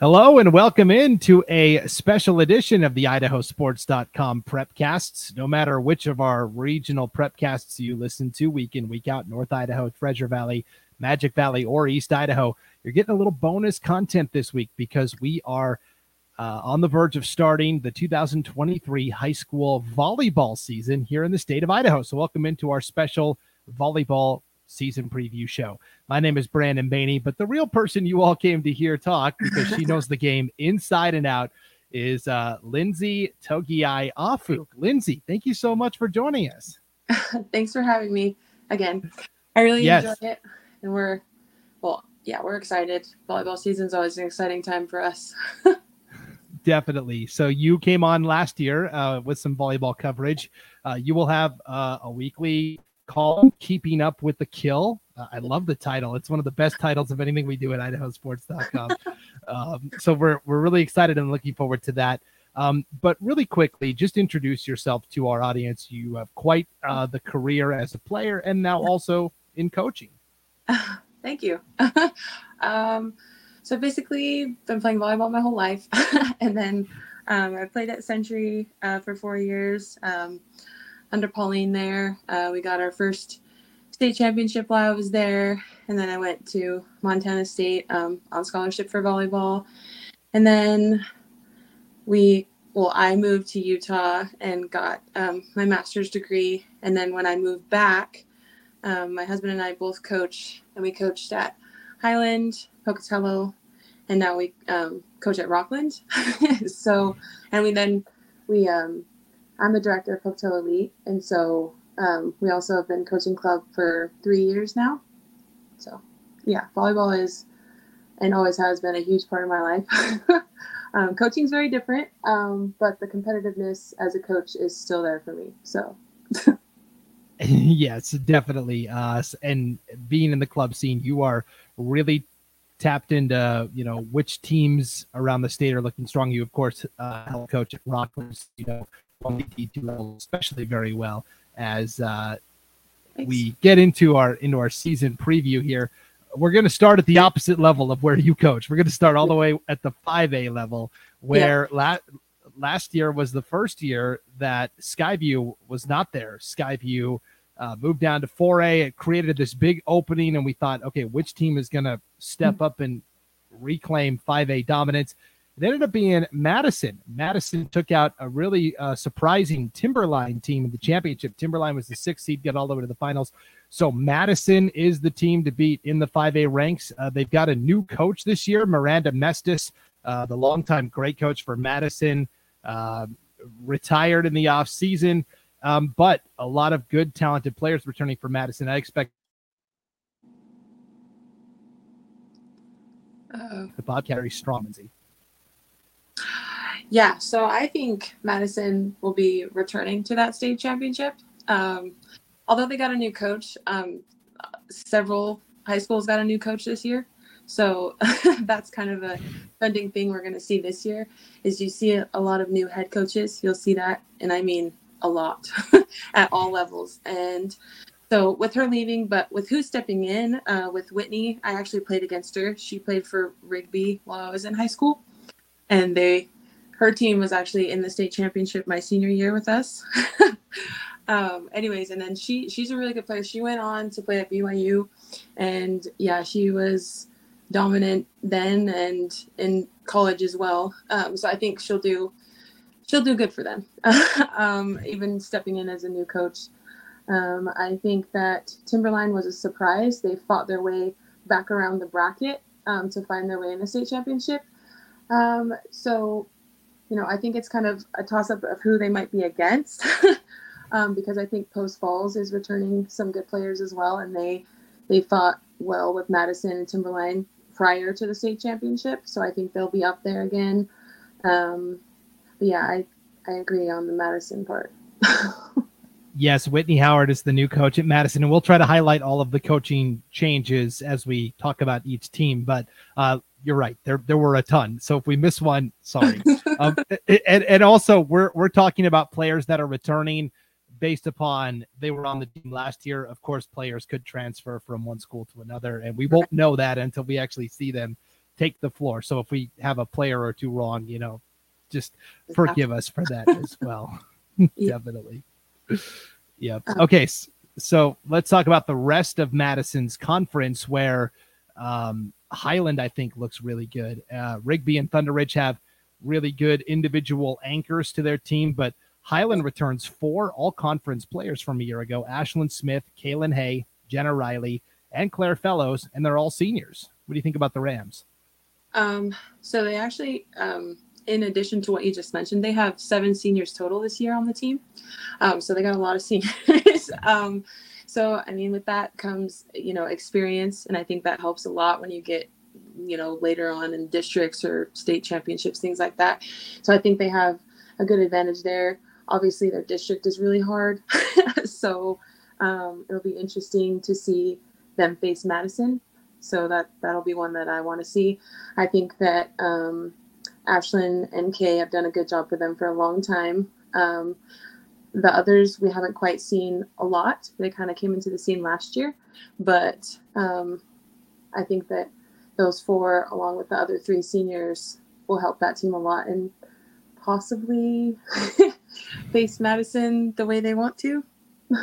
Hello and welcome into a special edition of the idahosports.com prepcasts. No matter which of our regional prepcasts you listen to week in, week out, North Idaho, Treasure Valley, Magic Valley, or East Idaho, you're getting a little bonus content this week because we are uh, on the verge of starting the 2023 high school volleyball season here in the state of Idaho. So, welcome into our special volleyball season preview show. My name is Brandon Baney, but the real person you all came to hear talk because she knows the game inside and out is uh, Lynnsie Togiai Ah-Fook. Lynnsie, thank you so much for joining us. Thanks for having me again. I really yes. enjoy it, and we're well, yeah, we're excited. Volleyball season's always an exciting time for us. Definitely. So you came on last year uh, with some volleyball coverage. Uh, you will have uh, a weekly call Keeping Up with the Kill. Uh, I love the title. It's one of the best titles of anything we do at idahosports.com. um, so we're, we're really excited and looking forward to that. Um, but really quickly, just introduce yourself to our audience. You have quite uh, the career as a player and now also in coaching. Thank you. um, so basically, been playing volleyball my whole life, and then um, I played at Century uh, for four years. Under Pauline there. Uh, we got our first state championship while I was there. And then I went to Montana State um, on scholarship for volleyball. And then we, well, I moved to Utah and got um, my master's degree. And then when I moved back, um, my husband and I both coach, and we coached at Highland, Pocatello, and now we um, coach at Rockland. so, and we then we um, I'm the director of Pocatello Elite, and so um, we also have been coaching club for three years now. So, yeah, volleyball is and always has been a huge part of my life. um, coaching is very different, um, but the competitiveness as a coach is still there for me. So. yes, definitely. Uh, and being in the club scene, you are really tapped into you know which teams around the state are looking strong. You of course uh, help coach at Rockland, you know D2 level, especially very well as uh, we get into our into our season preview here. We're going to start at the opposite level of where you coach. We're going to start all the way at the 5A level, where yeah. la- last year was the first year that Skyview was not there. Skyview uh, moved down to 4A. It created this big opening, and we thought, okay, which team is going to step mm-hmm. up and reclaim 5A dominance? It ended up being Madison. Madison took out a really uh, surprising Timberline team in the championship. Timberline was the sixth seed, got all the way to the finals. So Madison is the team to beat in the 5A ranks. Uh, they've got a new coach this year, Miranda Mestis, uh, the longtime great coach for Madison, uh, retired in the off season. Um, but a lot of good, talented players returning for Madison. I expect the Bobcat very strong. Yeah, so I think Madison will be returning to that state championship. Um, although they got a new coach, um, several high schools got a new coach this year. So that's kind of a trending thing we're going to see this year. Is you see a, lot of new head coaches. You'll see that, and I mean a lot at all levels. And so with her leaving, but with who's stepping in, uh, with Whitney, I actually played against her. She played for Rigby while I was in high school, and they her team was actually in the state championship my senior year with us. um, anyways, and then she she's a really good player. She went on to play at BYU, and yeah, she was dominant then and in college as well. Um, so I think she'll do she'll do good for them. um, even stepping in as a new coach. Um, I think that Timberline was a surprise. They fought their way back around the bracket um, to find their way in the state championship. Um, so you know, I think it's kind of a toss up of who they might be against, um, because I think Post Falls is returning some good players as well, and they they fought well with Madison and Timberline prior to the state championship, so I think they'll be up there again. Um, but yeah, I I agree on the Madison part. yes, Whitney Howard is the new coach at Madison, and we'll try to highlight all of the coaching changes as we talk about each team. But uh, you're right. There there were a ton. So if we miss one, sorry. um, and and also we're we're talking about players that are returning based upon they were on the team last year. Of course, players could transfer from one school to another, and we won't know that until we actually see them take the floor. So if we have a player or two wrong, you know, just forgive us for that as well. Definitely. Yep. Okay. So let's talk about the rest of Madison's conference where um, Highland, I think, looks really good. Uh, Rigby and Thunder Ridge have really good individual anchors to their team, but Highland returns four all conference players from a year ago Ashlyn Smith, Kaylin Hay, Jenna Riley, and Claire Fellows, and they're all seniors. What do you think about the Rams? Um, so they actually, um, in addition to what you just mentioned, they have seven seniors total this year on the team. Um, so they got a lot of seniors. so I mean, with that comes you know experience, and I think that helps a lot when you get you know later on in districts or state championships, things like that. So I think they have a good advantage there. Obviously, their district is really hard, so um, it'll be interesting to see them face Madison. So that that'll be one that I want to see. I think that um, Ashlyn and Kay have done a good job for them for a long time. Um, the others we haven't quite seen a lot. They kind of came into the scene last year, but um, I think that those four, along with the other three seniors, will help that team a lot and possibly face Madison the way they want to.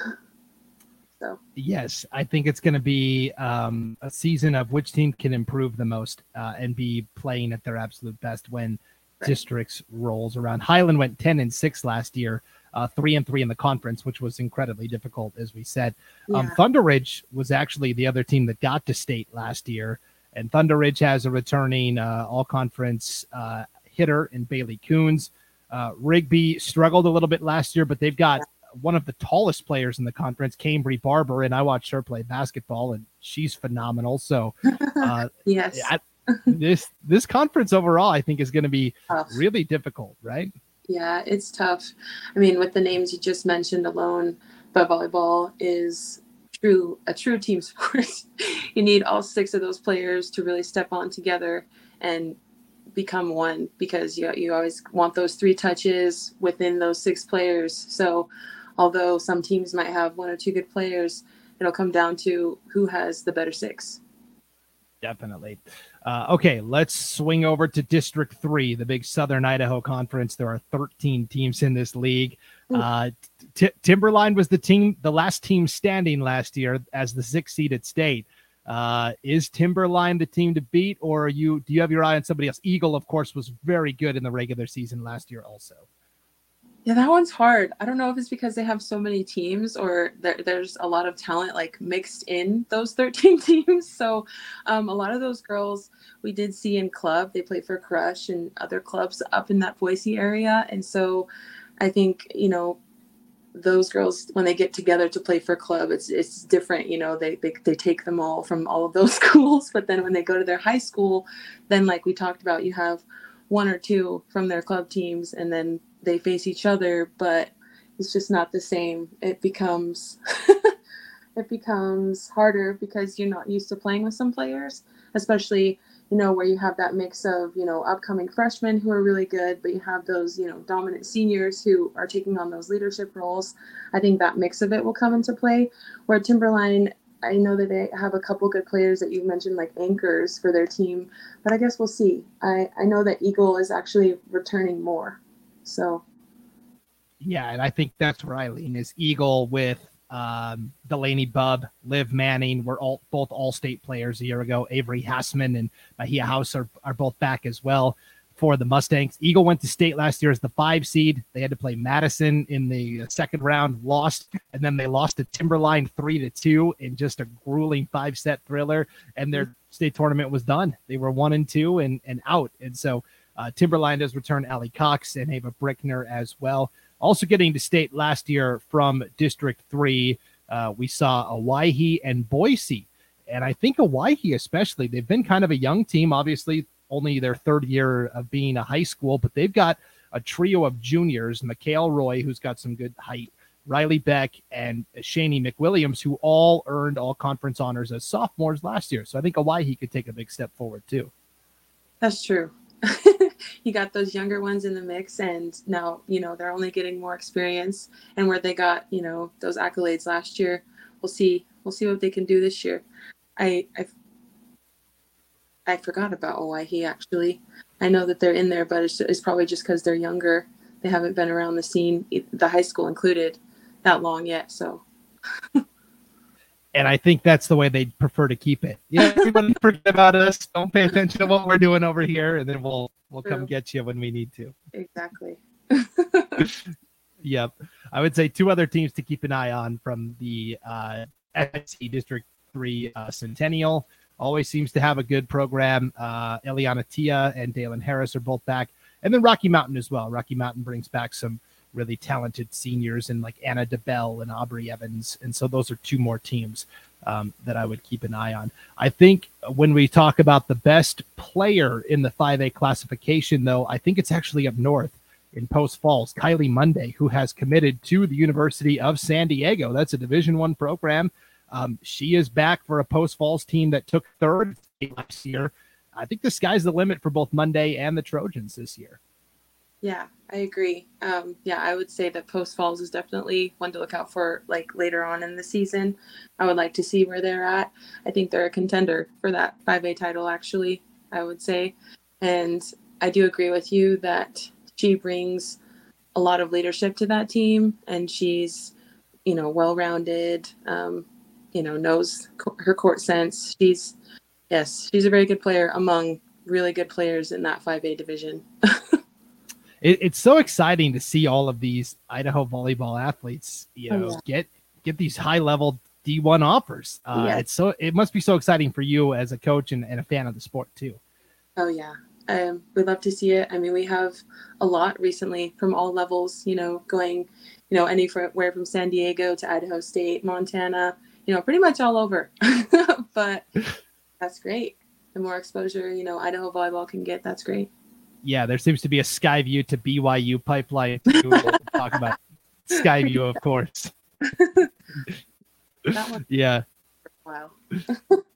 So yes, I think it's going to be um, a season of which team can improve the most uh, and be playing at their absolute best when right. districts rolls around. Highland went ten and six last year, uh, three and three in the conference, which was incredibly difficult, as we said. Um, yeah. Um, Thunder Ridge was actually the other team that got to state last year, and Thunder Ridge has a returning uh, all conference uh, hitter in Bailey Coons. Uh, Rigby struggled a little bit last year, but they've got one of the tallest players in the conference, Cambry Barber, and I watched her play basketball, and she's phenomenal. So, uh, yes, I, this this conference overall, I think, is going to be tough. really difficult, right? Yeah, it's tough. I mean, with the names you just mentioned alone, but volleyball is true a true team sport. you need all six of those players to really step on together and become one because you you always want those three touches within those six players. So although some teams might have one or two good players, it'll come down to who has the better six. Definitely. Uh, okay, let's swing over to District 3, the big Southern Idaho Conference. There are 13 teams in this league. Uh, T- Timberline was the team, the last team standing last year as the six seeded state. Uh, is Timberline the team to beat, or are you? Do you have your eye on somebody else? Eagle, of course, was very good in the regular season last year, also. Yeah, that one's hard. I don't know if it's because they have so many teams or there, there's a lot of talent like mixed in those 13 teams. So, um, a lot of those girls we did see in club, they play for Crush and other clubs up in that Boise area. And so, I think, you know, those girls when they get together to play for club it's it's different you know they, they they take them all from all of those schools but then when they go to their high school then like we talked about you have one or two from their club teams and then they face each other, but it's just not the same. It becomes it becomes harder because you're not used to playing with some players, especially you know where you have that mix of you know upcoming freshmen who are really good, but you have those you know dominant seniors who are taking on those leadership roles. I think that mix of it will come into play. Where Timberline I know that they have a couple good players that you mentioned, like anchors for their team, but I guess we'll see. I, I know that Eagle is actually returning more. So, yeah, and I think that's where I lean is Eagle with um, Delaney Bubb, Liv Manning were all both all state players a year ago. Avery Hassman and Mahia House are, are both back as well for the Mustangs. Eagle went to state last year as the five seed. They had to play Madison in the second round, lost, and then they lost to Timberline three to two in just a grueling five set thriller. And their state tournament was done. They were one and two and, and out. And so uh, Timberline does return Ali Cox and Ava Brickner as well. Also getting to state last year from District 3, uh, we saw Owyhee and Boise. And I think Owyhee, especially, they've been kind of a young team, obviously, only their third year of being a high school, but they've got a trio of juniors, Mikhail Roy, who's got some good height, Riley Beck, and Shani McWilliams, who all earned all conference honors as sophomores last year. So I think Owyhee could take a big step forward too. That's true. you got those younger ones in the mix and now you know they're only getting more experience and where they got you know those accolades last year we'll see we'll see what they can do this year i i I forgot about Owyhee actually. I know that they're in there, but it's, it's probably just because they're younger. They haven't been around the scene, the high school included, that long yet. So. and I think that's the way they'd prefer to keep it. Yeah, everybody forget about us. Don't pay attention to what we're doing over here, and then we'll we'll True. come get you when we need to. Exactly. yep, I would say two other teams to keep an eye on from the uh, SC District Three uh, Centennial. Always seems to have a good program. Uh, Eliana Tia and Dalen Harris are both back, and then Rocky Mountain as well. Rocky Mountain brings back some really talented seniors and like Anna DeBell and Aubrey Evans. And so those are two more teams um, that I would keep an eye on. I think when we talk about the best player in the 5A classification, though, I think it's actually up north in Post Falls, Kylie Monday, who has committed to the University of San Diego. That's a Division One program. Um, she is back for a Post Falls team that took third last year. I think the sky's the limit for both Monday and the Trojans this year. Yeah, I agree. Um, yeah, I would say that Post Falls is definitely one to look out for like later on in the season. I would like to see where they're at. I think they're a contender for that 5A title, actually, I would say. And I do agree with you that she brings a lot of leadership to that team and she's, you know, well rounded, um, you know, knows her court sense. She's, yes, she's a very good player among really good players in that 5A division. it, it's so exciting to see all of these Idaho volleyball athletes, you oh, know, oh, yeah. get get these high level D1 offers. Uh, yeah. It's so it must be so exciting for you as a coach and, and a fan of the sport too. Oh yeah, um, we'd love to see it. I mean, we have a lot recently from all levels. You know, going, you know, anywhere from San Diego to Idaho State, Montana. You know, pretty much all over. but that's great. The more exposure, you know, Idaho volleyball can get, that's great yeah, there seems to be a Skyview to BYU pipeline. we'll talk about Skyview, of course. yeah. Wow.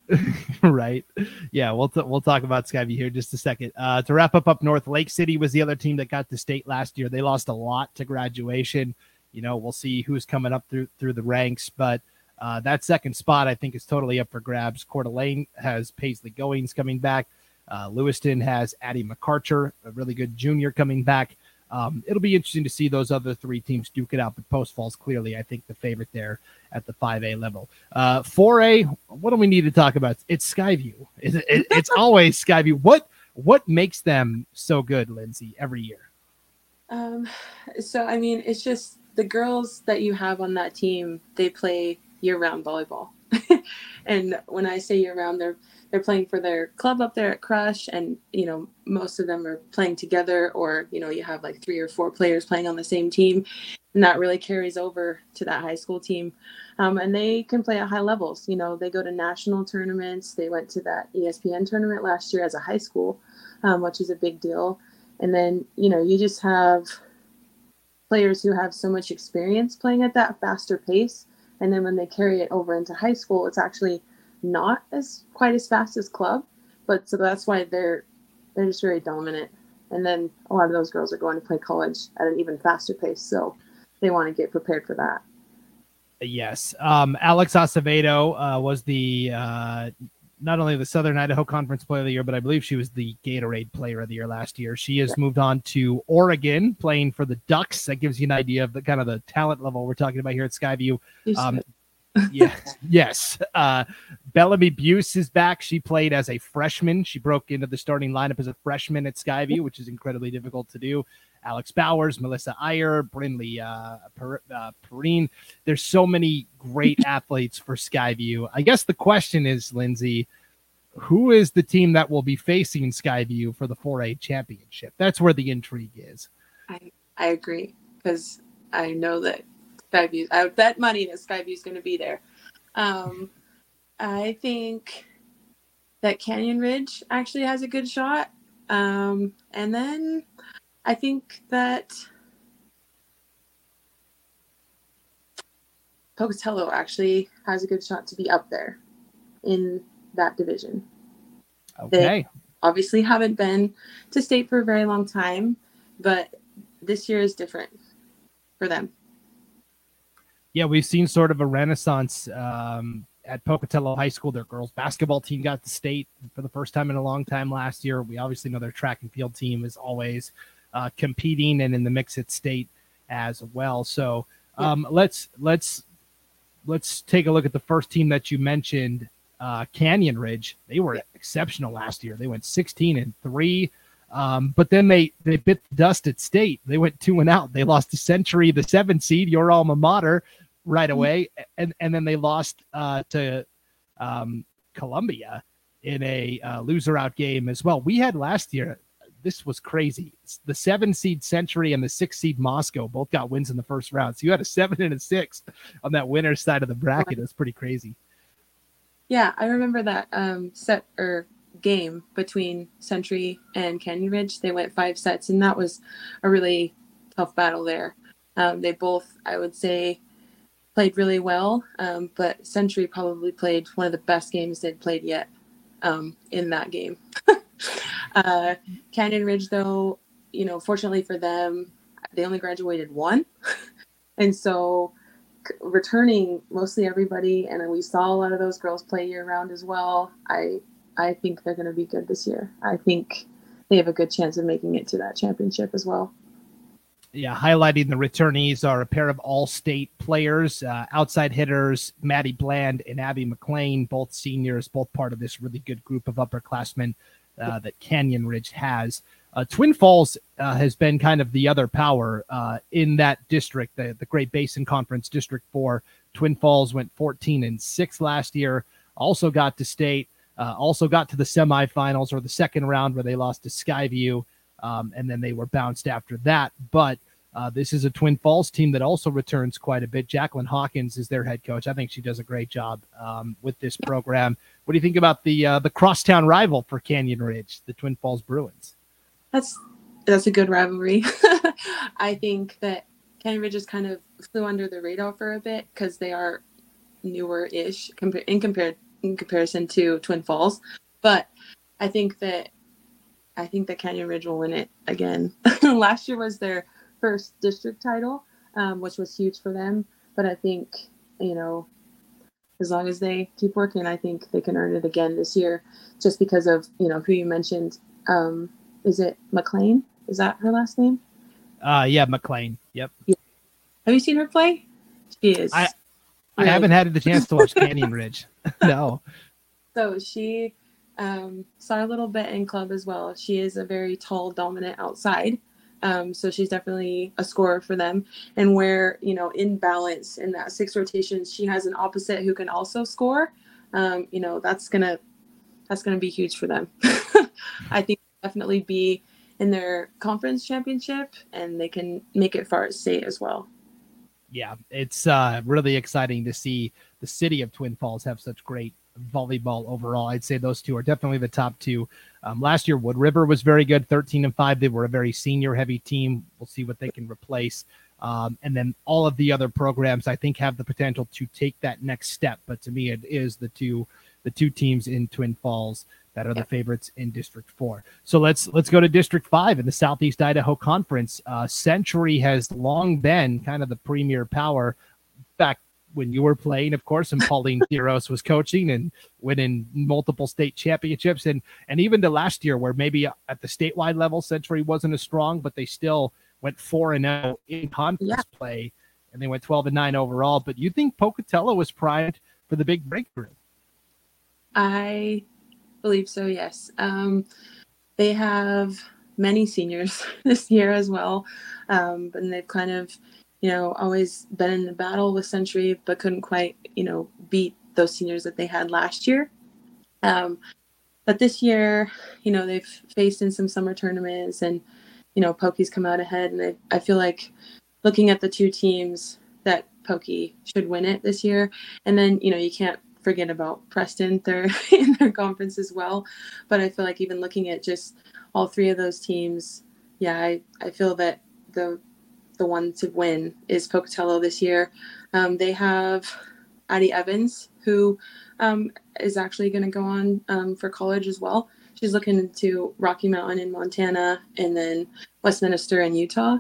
right. Yeah, we'll t- we'll talk about Skyview here just a second. Uh, to wrap up up north, Lake City was the other team that got to state last year. They lost a lot to graduation. You know, we'll see who's coming up through through the ranks, but uh, that second spot I think is totally up for grabs. Coeur d'Alene has Paisley Goings coming back. Uh, Lewiston has Addie McArcher, a really good junior coming back. Um, it'll be interesting to see those other three teams duke it out, but Post Falls clearly, I think, the favorite there at the 5A level. Uh, 4A, what do we need to talk about? It's Skyview. It, it, it's always Skyview. What what makes them so good, Lynnsie, every year? Um, so I mean, it's just the girls that you have on that team. They play year-round volleyball, and when I say year-round, they're they're playing for their club up there at Crush, and you know most of them are playing together, or you know you have like three or four players playing on the same team, and that really carries over to that high school team, um, and they can play at high levels. You know they go to national tournaments. They went to that ESPN tournament last year as a high school, um, which is a big deal. And then you know you just have players who have so much experience playing at that faster pace, and then when they carry it over into high school, it's actually not as quite as fast as club, but so that's why they're they're just very dominant. And then a lot of those girls are going to play college at an even faster pace, so they want to get prepared for that. Yes, um, Alex Acevedo uh, was the uh, not only the Southern Idaho Conference Player of the Year, but I believe she was the Gatorade Player of the Year last year. She has moved on to Oregon, playing for the Ducks. That gives you an idea of the kind of the talent level we're talking about here at Skyview. Um, yes, yes. Uh, Bellamy Buse is back. She played as a freshman. She broke into the starting lineup as a freshman at Skyview, which is incredibly difficult to do. Alex Bowers, Melissa Iyer, Brinley uh, per, uh, Perrine. There's so many great athletes for Skyview. I guess the question is, Lynnsie, who is the team that will be facing Skyview for the 4A championship? That's where the intrigue is. I, I agree because I know that Skyview. I would bet money that Skyview is going to be there. Um, I think that Canyon Ridge actually has a good shot. Um, and then I think that Pocatello actually has a good shot to be up there in that division. Okay. They obviously haven't been to state for a very long time, but this year is different for them yeah, we've seen sort of a renaissance um, at Pocatello High School. Their girls basketball team got to state for the first time in a long time last year. We obviously know their track and field team is always uh, competing and in the mix at state as well. So um, let's let's let's take a look at the first team that you mentioned, uh, Canyon Ridge. They were exceptional last year. They went 16 and three. Um, but then they they bit the dust at state. They went two and out. They lost to Century, the seven seed, your alma mater, right mm-hmm. away, and and then they lost uh, to um, Columbia in a uh, loser out game as well. We had last year. This was crazy. The seven seed Century and the six seed Moscow both got wins in the first round. So you had a seven and a six on that winner's side of the bracket. It's pretty crazy. Yeah, I remember that um, set or game between Century and Canyon Ridge. They went five sets, and that was a really tough battle there. Um, they both, I would say, played really well, um, but Century probably played one of the best games they'd played yet um, in that game. uh, Canyon Ridge, though, you know, fortunately for them, they only graduated one. and so returning mostly everybody, and we saw a lot of those girls play year round as well. I I think they're going to be good this year. I think they have a good chance of making it to that championship as well. Yeah, highlighting the returnees are a pair of all-state players, uh, outside hitters, Maddie Bland and Abby McLean, both seniors, both part of this really good group of upperclassmen uh, that Canyon Ridge has. Uh, Twin Falls uh, has been kind of the other power uh, in that district, the, the Great Basin Conference District 4. Twin Falls went 14 and 6 last year, also got to state. Uh, also got to the semifinals or the second round where they lost to Skyview, um, and then they were bounced after that. But uh, this is a Twin Falls team that also returns quite a bit. Jacqueline Hawkins is their head coach. I think she does a great job um, with this program. What do you think about the uh, the crosstown rival for Canyon Ridge, the Twin Falls Bruins? That's that's a good rivalry. I think that Canyon Ridge just kind of flew under the radar for a bit because they are newer-ish in compared in comparison to Twin Falls. But I think that I think that Canyon Ridge will win it again. Last year was their first district title, um, which was huge for them. But I think you know, as long as they keep working, I think they can earn it again this year. Just because of you know who you mentioned. Um, is it McLean? Is that her last name? Uh, yeah, McLean. Yep. Yeah. Have you seen her play? She is. I, I haven't had the chance to watch Canyon Ridge. no. So she um, saw a little bit in club as well. She is a very tall, dominant outside. Um, so she's definitely a scorer for them. And where, you know, in balance in that six rotations, she has an opposite who can also score. Um, you know, that's gonna that's gonna be huge for them. I think definitely be in their conference championship and they can make it far at state as well yeah, it's uh, really exciting to see the city of Twin Falls have such great volleyball overall. I'd say those two are definitely the top two. Um, last year, Wood River was very good, 13 and 5. They were a very senior heavy team. We'll see what they can replace. Um, and then all of the other programs, I think, have the potential to take that next step. But to me, it is the two the two teams in Twin Falls that are the favorites in District Four. So let's let's go to District Five in the Southeast Idaho Conference. Uh, Century has long been kind of the premier power. Back when you were playing, of course, and Pauline Theros was coaching and winning multiple state championships, and and even to last year, where maybe at the statewide level, Century wasn't as strong, but they still went four and zero in conference yeah. play, and they went twelve and nine overall. But you think Pocatello was primed for the big breakthrough? I believe so, yes. Um, they have many seniors this year as well. Um, and they've kind of, you know, always been in the battle with Century, but couldn't quite, you know, beat those seniors that they had last year. Um, but this year, you know, they've faced in some summer tournaments and, you know, Pokey's come out ahead. And I, I feel like looking at the two teams that Pokey should win it this year. And then, you know, you can't forget about Preston. They're in their conference as well. But I feel like even looking at just all three of those teams, yeah, I, I feel that the the one to win is Pocatello this year. Um, they have Addie Evans, who um, is actually going to go on um, for college as well. She's looking into Rocky Mountain in Montana and then Westminster in Utah.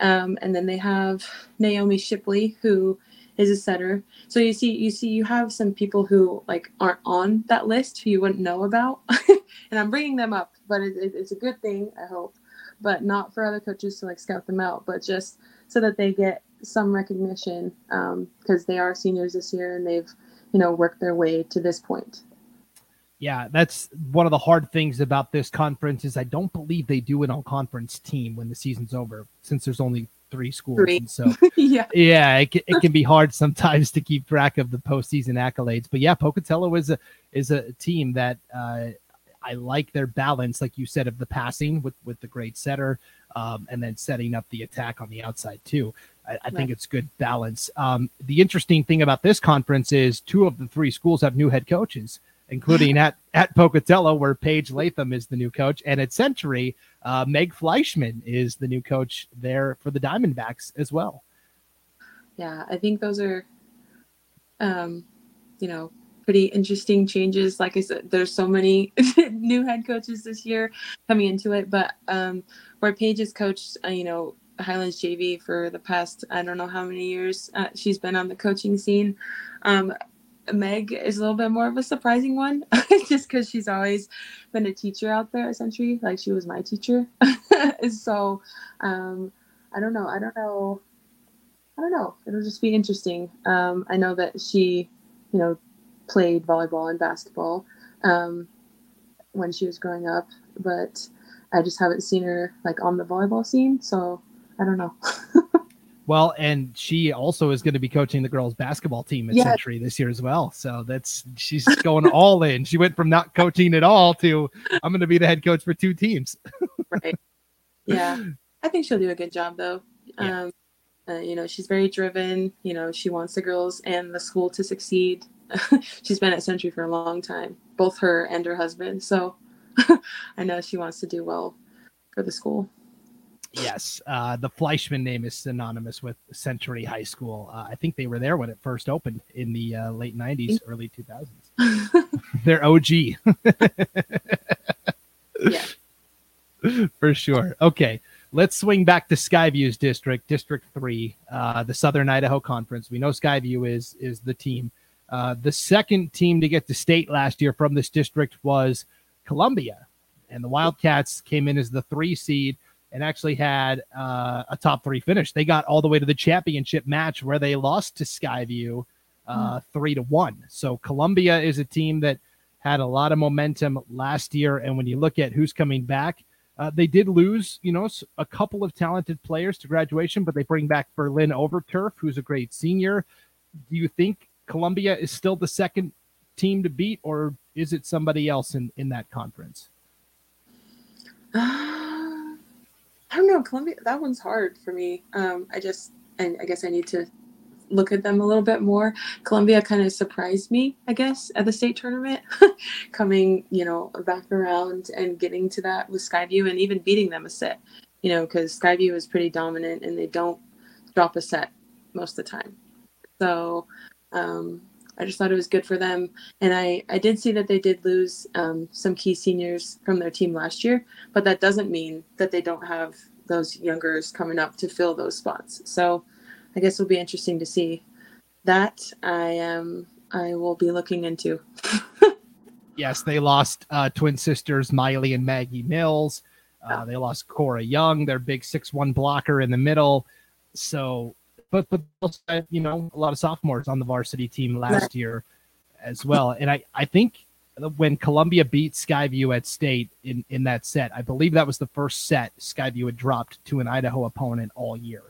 Um, and then they have Naomi Shipley, who is a setter. So you see, you see, you have some people who like aren't on that list who you wouldn't know about, and I'm bringing them up, but it, it, it's a good thing, I hope, but not for other coaches to like scout them out, but just so that they get some recognition because um, they are seniors this year and they've you know worked their way to this point. Yeah, that's one of the hard things about this conference is I don't believe they do an all conference team when the season's over since there's only three schools. Three. so yeah, yeah, it, it can be hard sometimes to keep track of the postseason accolades. But yeah, Pocatello is a is a team that uh, I like their balance, like you said, of the passing with with the great setter, um, and then setting up the attack on the outside too. I, I right. think it's good balance. Um, the interesting thing about this conference is two of the three schools have new head coaches including at at Pocatello, where Paige Latham is the new coach, and at Century, uh, Meg Fleischman is the new coach there for the Diamondbacks as well. Yeah, I think those are, um, you know, pretty interesting changes. Like I said, there's so many new head coaches this year coming into it, but um, where Paige has coached, uh, you know, Highlands JV for the past I don't know how many years uh, she's been on the coaching scene. Um, Meg is a little bit more of a surprising one, just because she's always been a teacher out there essentially. Like she was my teacher. so um, I don't know. I don't know. I don't know. It'll just be interesting. Um, I know that she, you know, played volleyball and basketball um, when she was growing up, but I just haven't seen her like on the volleyball scene. So I don't know. Well, and she also is going to be coaching the girls basketball team at yeah. Century this year as well. So that's she's going all in. She went from not coaching at all to I'm going to be the head coach for two teams. right. Yeah. I think she'll do a good job though. Yeah. Um, uh, you know, she's very driven. You know, she wants the girls and the school to succeed. she's been at Century for a long time, both her and her husband. So I know she wants to do well for the school. Yes, uh, the Fleischman name is synonymous with Century High School. Uh, I think they were there when it first opened in the uh, late '90s, early 2000s. They're OG. yeah, for sure. Okay, let's swing back to Skyview's district, District Three, uh, the Southern Idaho Conference. We know Skyview is is the team. Uh, the second team to get to state last year from this district was Columbia, and the Wildcats came in as the three seed and actually had uh, a top three finish. They got all the way to the championship match where they lost to Skyview uh, mm. three to one. So Columbia is a team that had a lot of momentum last year, and when you look at who's coming back, uh, they did lose, you know, a couple of talented players to graduation, but they bring back Berlin Overturf, who's a great senior. Do you think Columbia is still the second team to beat, or is it somebody else in in that conference? I don't know. Columbia, that one's hard for me. Um, I just, and I guess I need to look at them a little bit more. Columbia kind of surprised me, I guess, at the state tournament, coming, you know, back around and getting to that with Skyview and even beating them a set, you know, because Skyview is pretty dominant and they don't drop a set most of the time. So um, I just thought it was good for them. And I, I did see that they did lose um, some key seniors from their team last year, but that doesn't mean that they don't have those youngers coming up to fill those spots. So I guess it'll be interesting to see. That I am I will be looking into. yes, they lost uh, twin sisters Miley and Maggie Mills. Uh, They lost Cora Young, their big six one blocker in the middle. So but but also, you know a lot of sophomores on the varsity team last year as well. And I I think when Columbia beat Skyview at state in in that set, I believe that was the first set Skyview had dropped to an Idaho opponent all year.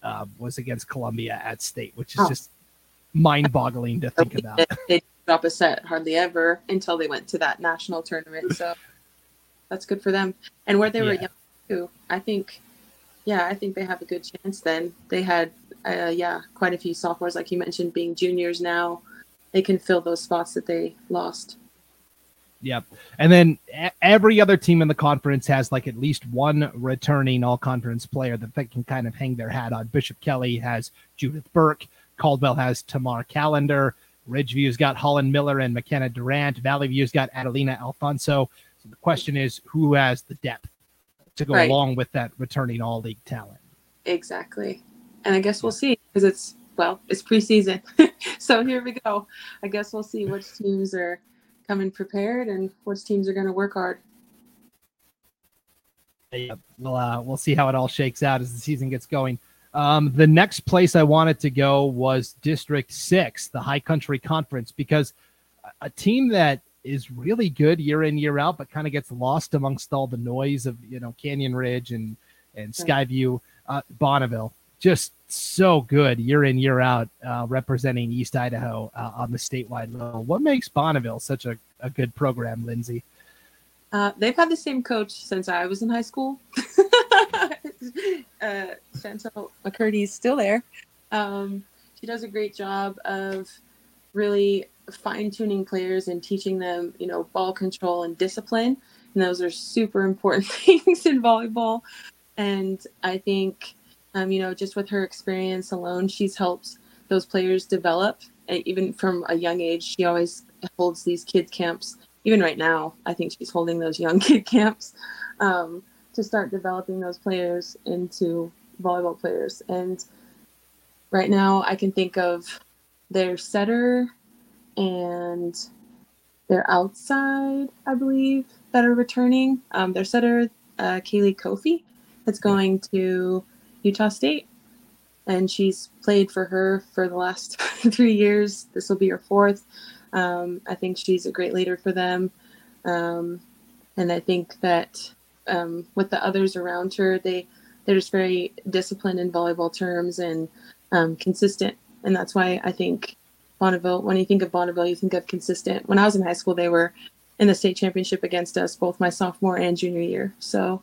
Uh, was against Columbia at state, which is oh. just mind-boggling to think about. They drop a set hardly ever until they went to that national tournament. So that's good for them. And where they were yeah. young too, I think yeah, I think they have a good chance then. They had uh, yeah, quite a few sophomores, like you mentioned, being juniors now. They can fill those spots that they lost. Yep. And then every other team in the conference has like at least one returning all conference player that they can kind of hang their hat on. Bishop Kelly has Judith Burke. Caldwell has Tamar Callender. Ridgeview's got Holland Miller and McKenna Durant. Valley View's got Adelina Alfonso. So the question is who has the depth to go right. along with that returning all league talent? Exactly and I guess we'll see because it's well, it's preseason. so here we go. I guess we'll see which teams are coming prepared and which teams are going to work hard. Yeah, we'll uh, we'll see how it all shakes out as the season gets going. Um, the next place I wanted to go was District Six, the High Country Conference, because a team that is really good year in year out, but kind of gets lost amongst all the noise of you know Canyon Ridge and and Skyview, uh, Bonneville, just so good year in year out, uh, representing East Idaho uh, on the statewide level. What makes Bonneville such a, a good program, Lynnsie? Uh, they've had the same coach since I was in high school. uh, Chantel McCurdy's still there. Um, she does a great job of really fine tuning players and teaching them, you know, ball control and discipline. And those are super important things in volleyball. And I think, um, you know, just with her experience alone, she's helped those players develop. And Even from a young age, she always holds these kids camps. Even right now, I think she's holding those young kid camps um, to start developing those players into volleyball players. And right now, I can think of their setter and their outside, I believe, that are returning. Um, their setter, uh, Kaylee Kofi, that's going to Utah State. And she's played for her for the last three years. This will be her fourth. Um, I think she's a great leader for them. Um, and I think that um, with the others around her, they, they're just very disciplined in volleyball terms and um, consistent. And that's why I think Bonneville, when you think of Bonneville, you think of consistent. When I was in high school, they were in the state championship against us both my sophomore and junior year. So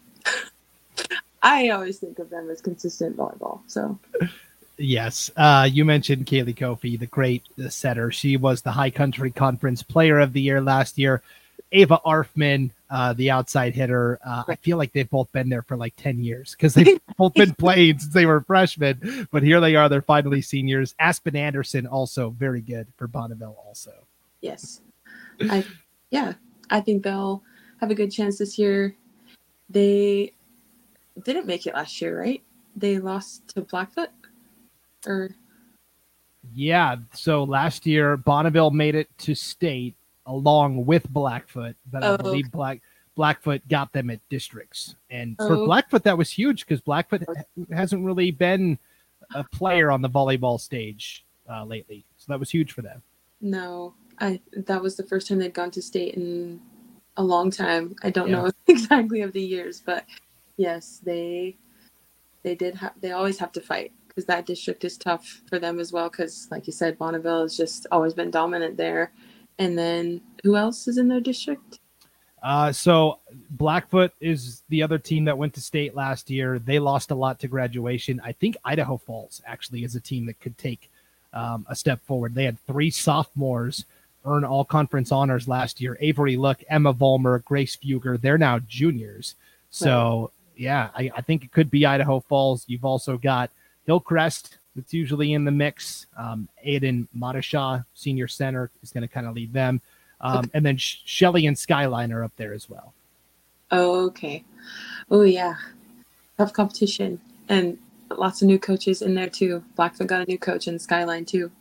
I always think of them as consistent volleyball. So Yes. Uh, you mentioned Kaylee Kofi, the great setter. She was the High Country Conference Player of the Year last year. Ava Arfman, uh, the outside hitter. Uh, I feel like they've both been there for like 10 years because they've both been playing since they were freshmen. But here they are. They're finally seniors. Aspen Anderson, also very good for Bonneville, also. Yes. I, yeah, I think they'll have a good chance this year. They didn't make it last year, right? They lost to Blackfoot or yeah so last year bonneville made it to state along with blackfoot but oh. i believe black blackfoot got them at districts and oh. for blackfoot that was huge because blackfoot hasn't really been a player on the volleyball stage uh, lately so that was huge for them no i that was the first time they'd gone to state in a long time i don't yeah. know exactly of the years but yes they they did have they always have to fight because that district is tough for them as well. Because, like you said, Bonneville has just always been dominant there. And then who else is in their district? Uh, so Blackfoot is the other team that went to state last year. They lost a lot to graduation. I think Idaho Falls actually is a team that could take um, a step forward. They had three sophomores earn all conference honors last year. Avery Look, Emma Volmer, Grace Fuger. They're now juniors. So yeah, I, I think it could be Idaho Falls. You've also got Hillcrest that's usually in the mix. Um, Aiden Madashaw, senior center, is going to kind of lead them. Um, and then Shelley and Skyline are up there as well. Oh, okay. Oh, yeah. Tough competition. And lots of new coaches in there, too. Blackfoot got a new coach and Skyline, too.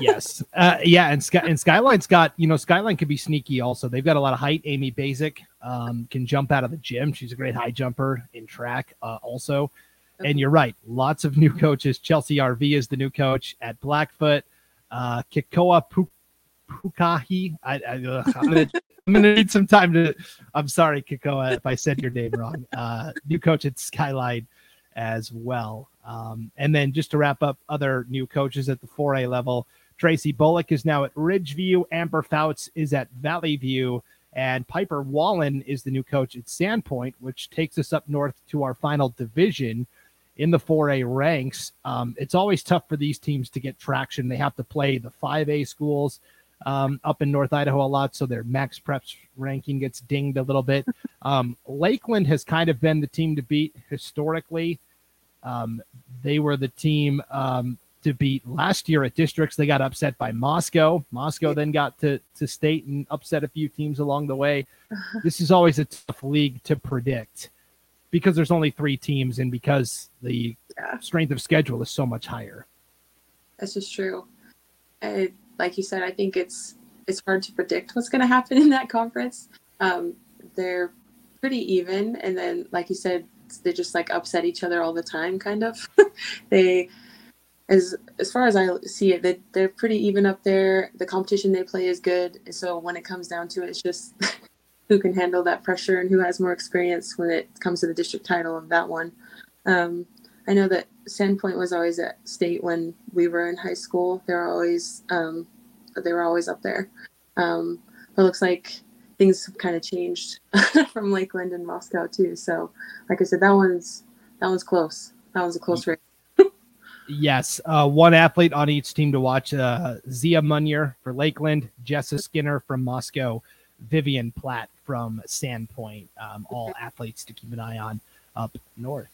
Yes. Uh, yeah. And, Sky- and Skyline's got, you know, Skyline could be sneaky also. They've got a lot of height. Amy Basic um, can jump out of the gym. She's a great high jumper in track uh, also. And you're right, lots of new coaches. Chelsea RV is the new coach at Blackfoot. Uh, Kikoa Pukahi. I, I, am gonna I'm gonna need some time to. I'm sorry, Kikoa, if I said your name wrong. Uh, new coach at Skyline as well. Um, and then just to wrap up, other new coaches at the 4A level. Tracy Bullock is now at Ridgeview. Amber Fouts is at Valley View. And Piper Wallen is the new coach at Sandpoint, which takes us up north to our final division in the 4A ranks. Um, it's always tough for these teams to get traction. They have to play the 5A schools um, up in North Idaho a lot, so their MaxPreps ranking gets dinged a little bit. Um, Lakeland has kind of been the team to beat historically. Um, they were the team um, to beat last year at districts. They got upset by Moscow. Moscow then got to, to state and upset a few teams along the way. This is always a tough league to predict because there's only three teams and because the yeah. strength of schedule is so much higher. that's just true. And like you said, I think it's it's hard to predict what's going to happen in that conference. Um, they're pretty even, and then like you said, they just like upset each other all the time, kind of. they, as as far as I see it, they they're pretty even up there. The competition they play is good, so when it comes down to it, it's just who can handle that pressure and who has more experience when it comes to the district title of that one. Um, I know that Sandpoint was always at state when we were in high school. they're always um, they were always up there. Um, but it looks like things have kind of changed from Lakeland and Moscow too. So, like I said, that one's that one's close. That was a close race. yes, uh, one athlete on each team to watch: uh, Zia Munier for Lakeland, Jessa Skinner from Moscow, Vivian Platt from Sandpoint. Um, all athletes to keep an eye on up north.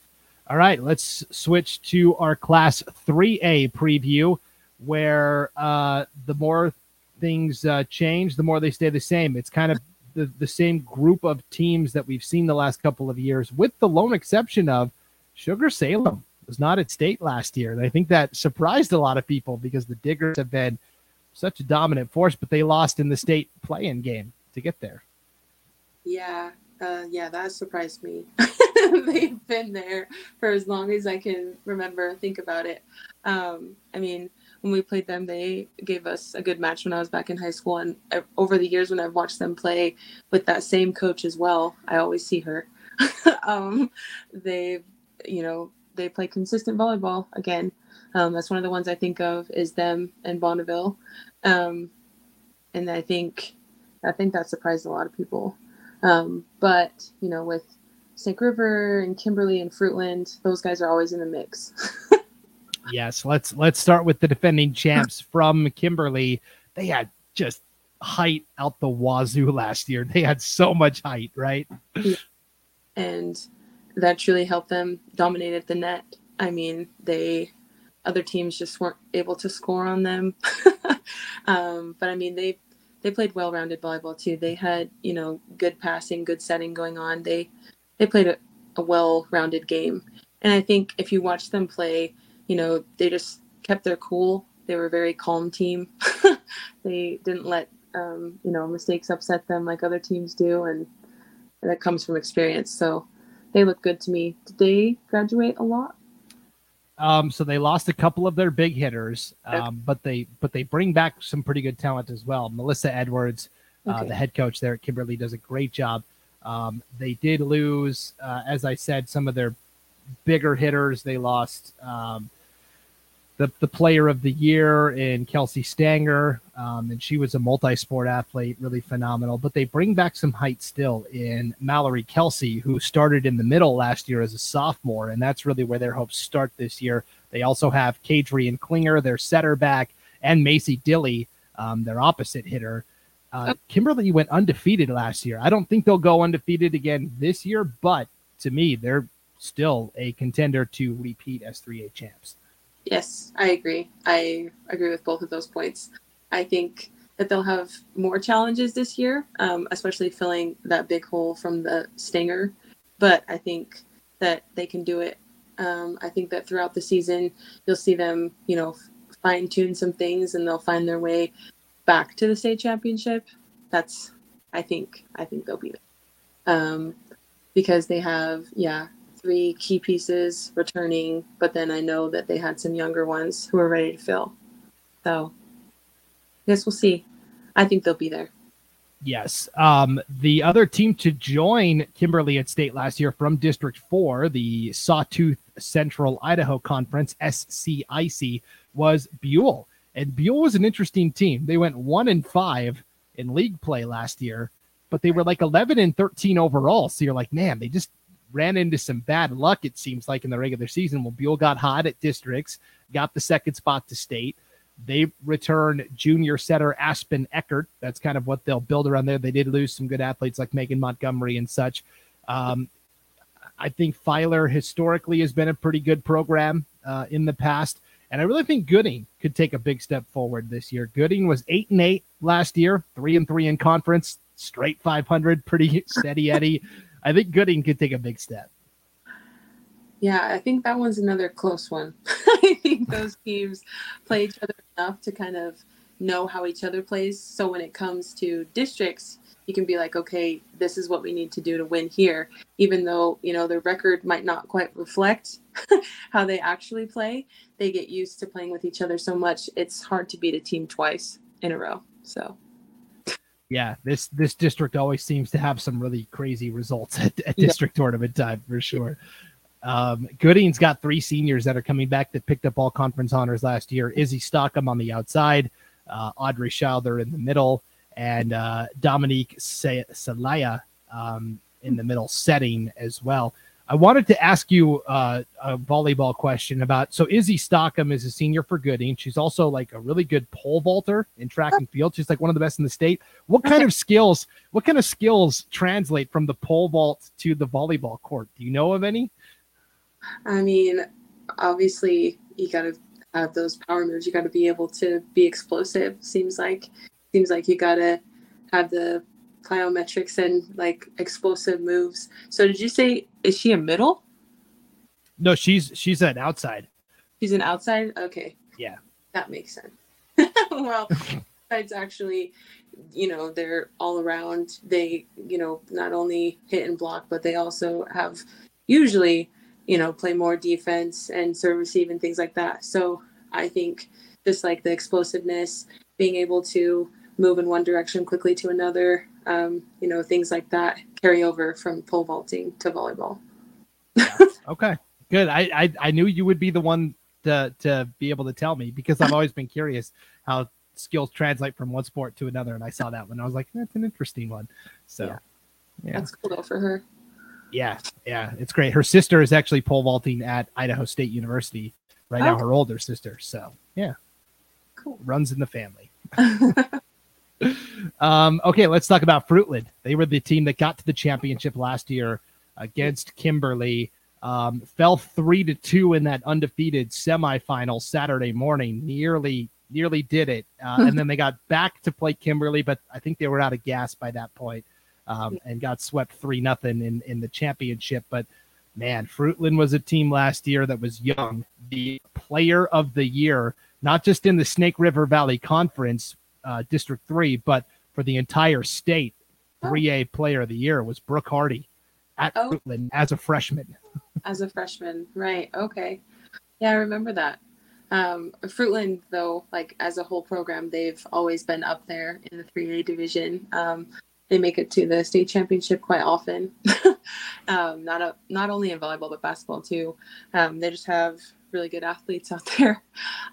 All right, let's switch to our Class 3A preview, where uh, the more things uh, change, the more they stay the same. It's kind of the, the same group of teams that we've seen the last couple of years, with the lone exception of Sugar Salem was not at state last year. And I think that surprised a lot of people because the Diggers have been such a dominant force, but they lost in the state play-in game to get there. Yeah, uh, yeah, that surprised me. They've been there for as long as I can remember. Think about it. Um, I mean, when we played them, they gave us a good match when I was back in high school. And over the years, when I've watched them play with that same coach as well, I always see her. um, they've, you know, they play consistent volleyball again. Um, that's one of the ones I think of is them and Bonneville. Um, and I think, I think that surprised a lot of people. Um, but you know, with Snake River and Kimberly and Fruitland, those guys are always in the mix. yes, let's let's start with the defending champs from Kimberly. They had just height out the wazoo last year. They had so much height, right? And that truly helped them dominate the net. I mean, they other teams just weren't able to score on them. um, but I mean, they they played well-rounded volleyball too. They had you know good passing, good setting going on. They they played a, a well-rounded game, and I think if you watch them play, you know they just kept their cool. They were a very calm team. they didn't let um, you know mistakes upset them like other teams do, and, and that comes from experience. So they look good to me. Did they graduate a lot? Um, so they lost a couple of their big hitters, um, but they but they bring back some pretty good talent as well. Melissa Edwards, uh, the head coach there at Kimberly, does a great job. Um, they did lose, uh, as I said, some of their bigger hitters. They lost um, the, the player of the year in Kelsey Stanger, um, and she was a multi-sport athlete, really phenomenal. But they bring back some height still in Mallory Kelsey, who started in the middle last year as a sophomore, and that's really where their hopes start this year. They also have Kadrian Klinger, their setter back, and Macy Dilly, um, their opposite hitter. Uh, Kimberly went undefeated last year. I don't think they'll go undefeated again this year, but to me, they're still a contender to repeat as 3A champs. Yes, I agree. I agree with both of those points. I think that they'll have more challenges this year, um, especially filling that big hole from the Stanger. But I think that they can do it. Um, I think that throughout the season, you'll see them, you know, fine tune some things, and they'll find their way back to the state championship. That's, I think, I think they'll be there um, because they have, yeah, three key pieces returning, but then I know that they had some younger ones who are ready to fill. So, I guess we'll see. I think they'll be there. Yes. Um, the other team to join Kimberly at state last year from District 4, the Sawtooth Central Idaho Conference, SCIC, was Buhl. And Buhl was an interesting team. They went one and five in league play last year, but they were like 11 and 13 overall. So you're like, man, they just ran into some bad luck, it seems like, in the regular season. Well, Buhl got hot at districts, got the second spot to state. They returned junior setter Aspen Eckert. That's kind of what they'll build around there. They did lose some good athletes like Megan Montgomery and such. Um, I think Filer historically has been a pretty good program uh, in the past. And I really think Gooding could take a big step forward this year. Gooding was eight and eight last year, three and three in conference, straight 500, pretty steady Eddie. I think Gooding could take a big step. Yeah, I think that one's another close one. I think those teams play each other enough to kind of know how each other plays. So when it comes to districts, you can be like, okay, this is what we need to do to win here, even though you know the record might not quite reflect how they actually play. They get used to playing with each other so much; it's hard to beat a team twice in a row. So, yeah, this this district always seems to have some really crazy results at, at district yeah. tournament time for sure. Um, Gooding's got three seniors that are coming back that picked up all conference honors last year. Izzy Stockham on the outside, uh, Audrey Schilder in the middle, and uh, Dominique Salaya um, in the middle setting as well. I wanted to ask you uh, a volleyball question about. So Izzy Stockham is a senior for Gooding. She's also like a really good pole vaulter in track and field. She's like one of the best in the state. What kind of skills? What kind of skills translate from the pole vault to the volleyball court? Do you know of any? I mean, obviously you got to have those power moves. You got to be able to be explosive. Seems like seems like you got to have the plyometrics and like explosive moves. So did you say is she a middle? No, she's she's an outside. She's an outside. Okay. Yeah. That makes sense. well, it's actually, you know, they're all around. They, you know, not only hit and block, but they also have usually you know, play more defense and serve receive and things like that. So I think just like the explosiveness, being able to move in one direction quickly to another, um, you know, things like that carry over from pole vaulting to volleyball. yeah. Okay, good. I, I I knew you would be the one to to be able to tell me because I've always been curious how skills translate from one sport to another, and I saw that one. I was like, that's an interesting one. So, yeah, yeah. that's cool though for her. Yeah, yeah, it's great. Her sister is actually pole vaulting at Idaho State University right oh. now. Her older sister. So yeah, cool. Runs in the family. um, okay, let's talk about Fruitland. They were the team that got to the championship last year against Kimberly. Um, fell three to two in that undefeated semifinal Saturday morning. Nearly, nearly did it, uh, and then they got back to play Kimberly, but I think they were out of gas by that point um, and got swept three nothing in in the championship. But man, Fruitland was a team last year that was young, the player of the year, not just in the Snake River Valley Conference, uh, District Three, but for the entire state. 3A player of the year was Brooke Hardy at oh. Fruitland as a freshman. as a freshman, right? Okay, yeah, I remember that. Um, Fruitland, though, like as a whole program, they've always been up there in the 3A division. Um, they make it to the state championship quite often. um, not a, not only in volleyball but basketball too. Um, they just have really good athletes out there.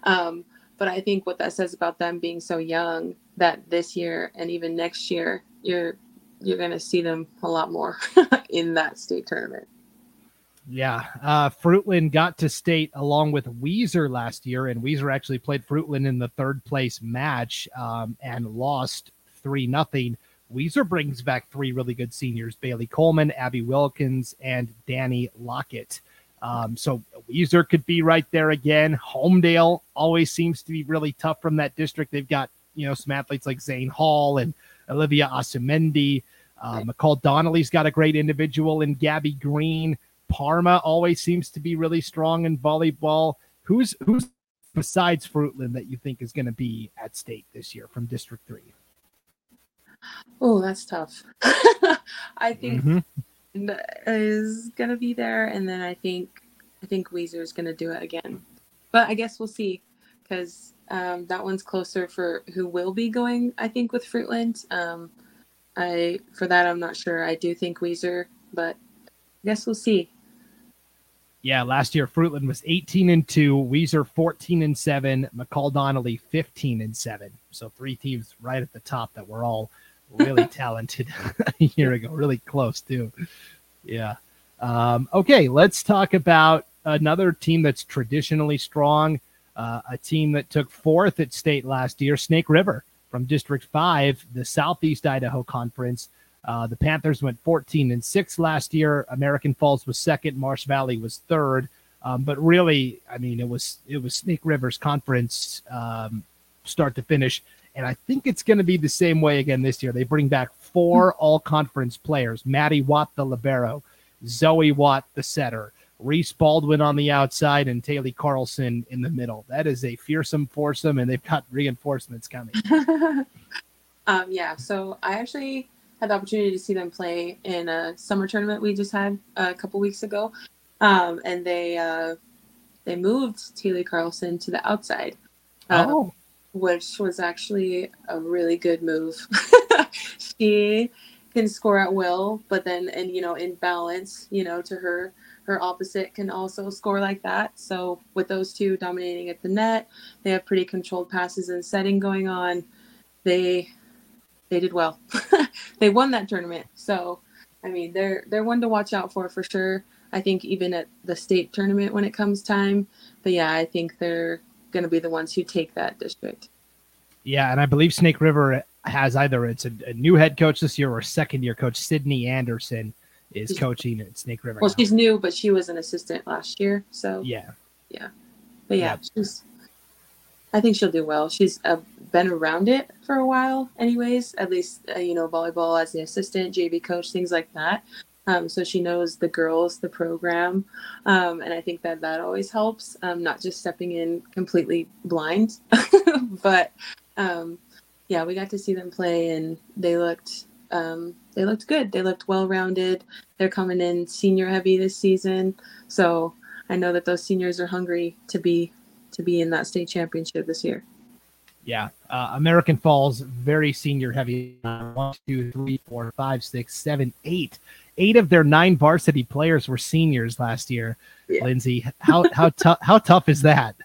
Um, but I think what that says about them being so young that this year and even next year you're you're going to see them a lot more in that state tournament. Yeah, uh, Fruitland got to state along with Weiser last year, and Weiser actually played Fruitland in the third place match um, and lost three nothing. Weiser brings back three really good seniors Bailey Coleman, Abby Wilkins, and Danny Lockett. Um, so Weiser could be right there again. Homedale always seems to be really tough from that district. They've got, you know, some athletes like Zane Hall and Olivia Asumendi. Uh, McCall Donnelly's got a great individual in Gabby Green. Parma always seems to be really strong in volleyball. Who's who's besides Fruitland that you think is going to be at state this year from District Three? Oh, that's tough. I think mm-hmm. Is gonna be there, and then I think I think Weiser is gonna do it again. But I guess we'll see, because um, that one's closer for who will be going. I think with Fruitland. Um, I for that I'm not sure. I do think Weiser, but I guess we'll see. Yeah, last year Fruitland was 18 and 2, Weiser 14 and 7, McCall Donnelly 15 and 7. So three teams right at the top that were all really talented a year ago, really close too. Yeah. Um, okay, let's talk about another team that's traditionally strong. Uh, a team that took fourth at state last year, Snake River from District Five, the Southeast Idaho Conference. Uh, the Panthers went 14 and six last year. American Falls was second. Marsh Valley was third. Um, but really, I mean, it was it was Snake River's conference um, start to finish. And I think it's going to be the same way again this year. They bring back four all conference players Maddie Watt, the Libero, Zoe Watt, the setter, Reese Baldwin on the outside, and Taylor Carlson in the middle. That is a fearsome foursome, and they've got reinforcements coming. um, yeah, so I actually had the opportunity to see them play in a summer tournament we just had a couple weeks ago, um, and they uh, they moved Taylor Carlson to the outside, uh, oh. Which was actually a really good move. she can score at will, but then and you know in balance, you know to her her opposite can also score like that. So with those two dominating at the net, they have pretty controlled passes and setting going on. They they did well. they won that tournament. So I mean they're they're one to watch out for for sure. I think even at the state tournament when it comes time. But yeah, I think they're going to be the ones who take that district. Yeah, and I believe Snake River has either it's a, a new head coach this year or second year coach Sydney Anderson is coaching at Snake River. Well, now. she's new, but she was an assistant last year. So yeah, yeah, but yeah, she's. I think she'll do well. She's uh, been around it for a while, anyways. At least uh, you know volleyball as the assistant, JV coach, things like that. Um, so she knows the girls, the program, um, and I think that that always helps. Um, not just stepping in completely blind, but um, yeah, we got to see them play, and they looked um, they looked good. They looked well rounded. They're coming in senior heavy this season, so I know that those seniors are hungry to be to be in that state championship this year. Yeah, uh, American Falls very senior heavy. One, two, three, four, five, six, seven, eight. Eight of their nine varsity players were seniors last year. Yeah. Lynnsie, how how tough how tough is that?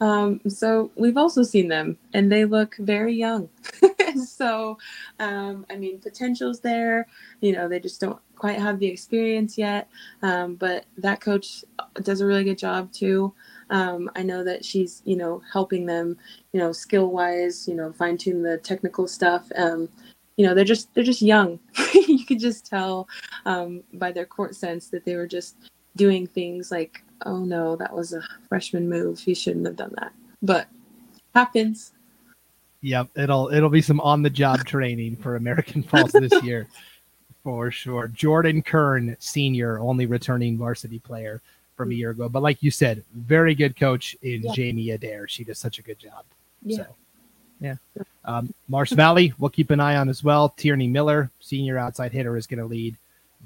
Um, so we've also seen them, and they look very young. so, um, I mean, potential's there. You know, they just don't quite have the experience yet. Um, but that coach does a really good job too. Um, I know that she's, you know, helping them, you know, skill wise, you know, fine tune the technical stuff. Um, you know, they're just they're just young. you could just tell um, by their court sense that they were just doing things like, oh no, that was a freshman move. He shouldn't have done that. But happens. Yep, it'll it'll be some on the job training for American Falls this year, for sure. Jordan Kern, senior, only returning varsity player from a year ago. But like you said, very good coach in yeah. Jamie Adair. She does such a good job. Yeah. So, yeah. Um, Marsh Valley, we'll keep an eye on as well. Tierney Miller, senior outside hitter, is going to lead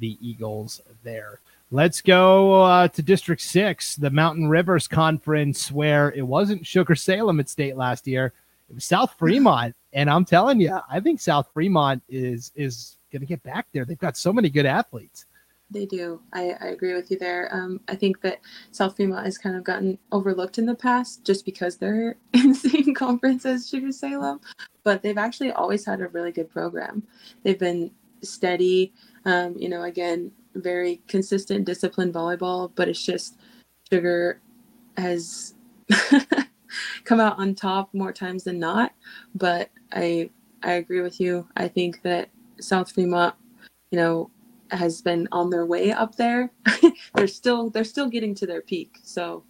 the Eagles there. Let's go uh, to District 6, the Mountain Rivers Conference, where it wasn't Sugar Salem at state last year. It was South Fremont. And I'm telling you, I think South Fremont is is going to get back there. They've got so many good athletes. They do. I, I agree with you there. Um, I think that South Fremont has kind of gotten overlooked in the past just because they're in the same conference as Sugar Salem, but they've actually always had a really good program. They've been steady. Um, you know, again, very consistent, disciplined volleyball, but it's just Sugar has come out on top more times than not. But I I agree with you. I think that South Fremont, you know, has been on their way up there. they're still they're still getting to their peak. So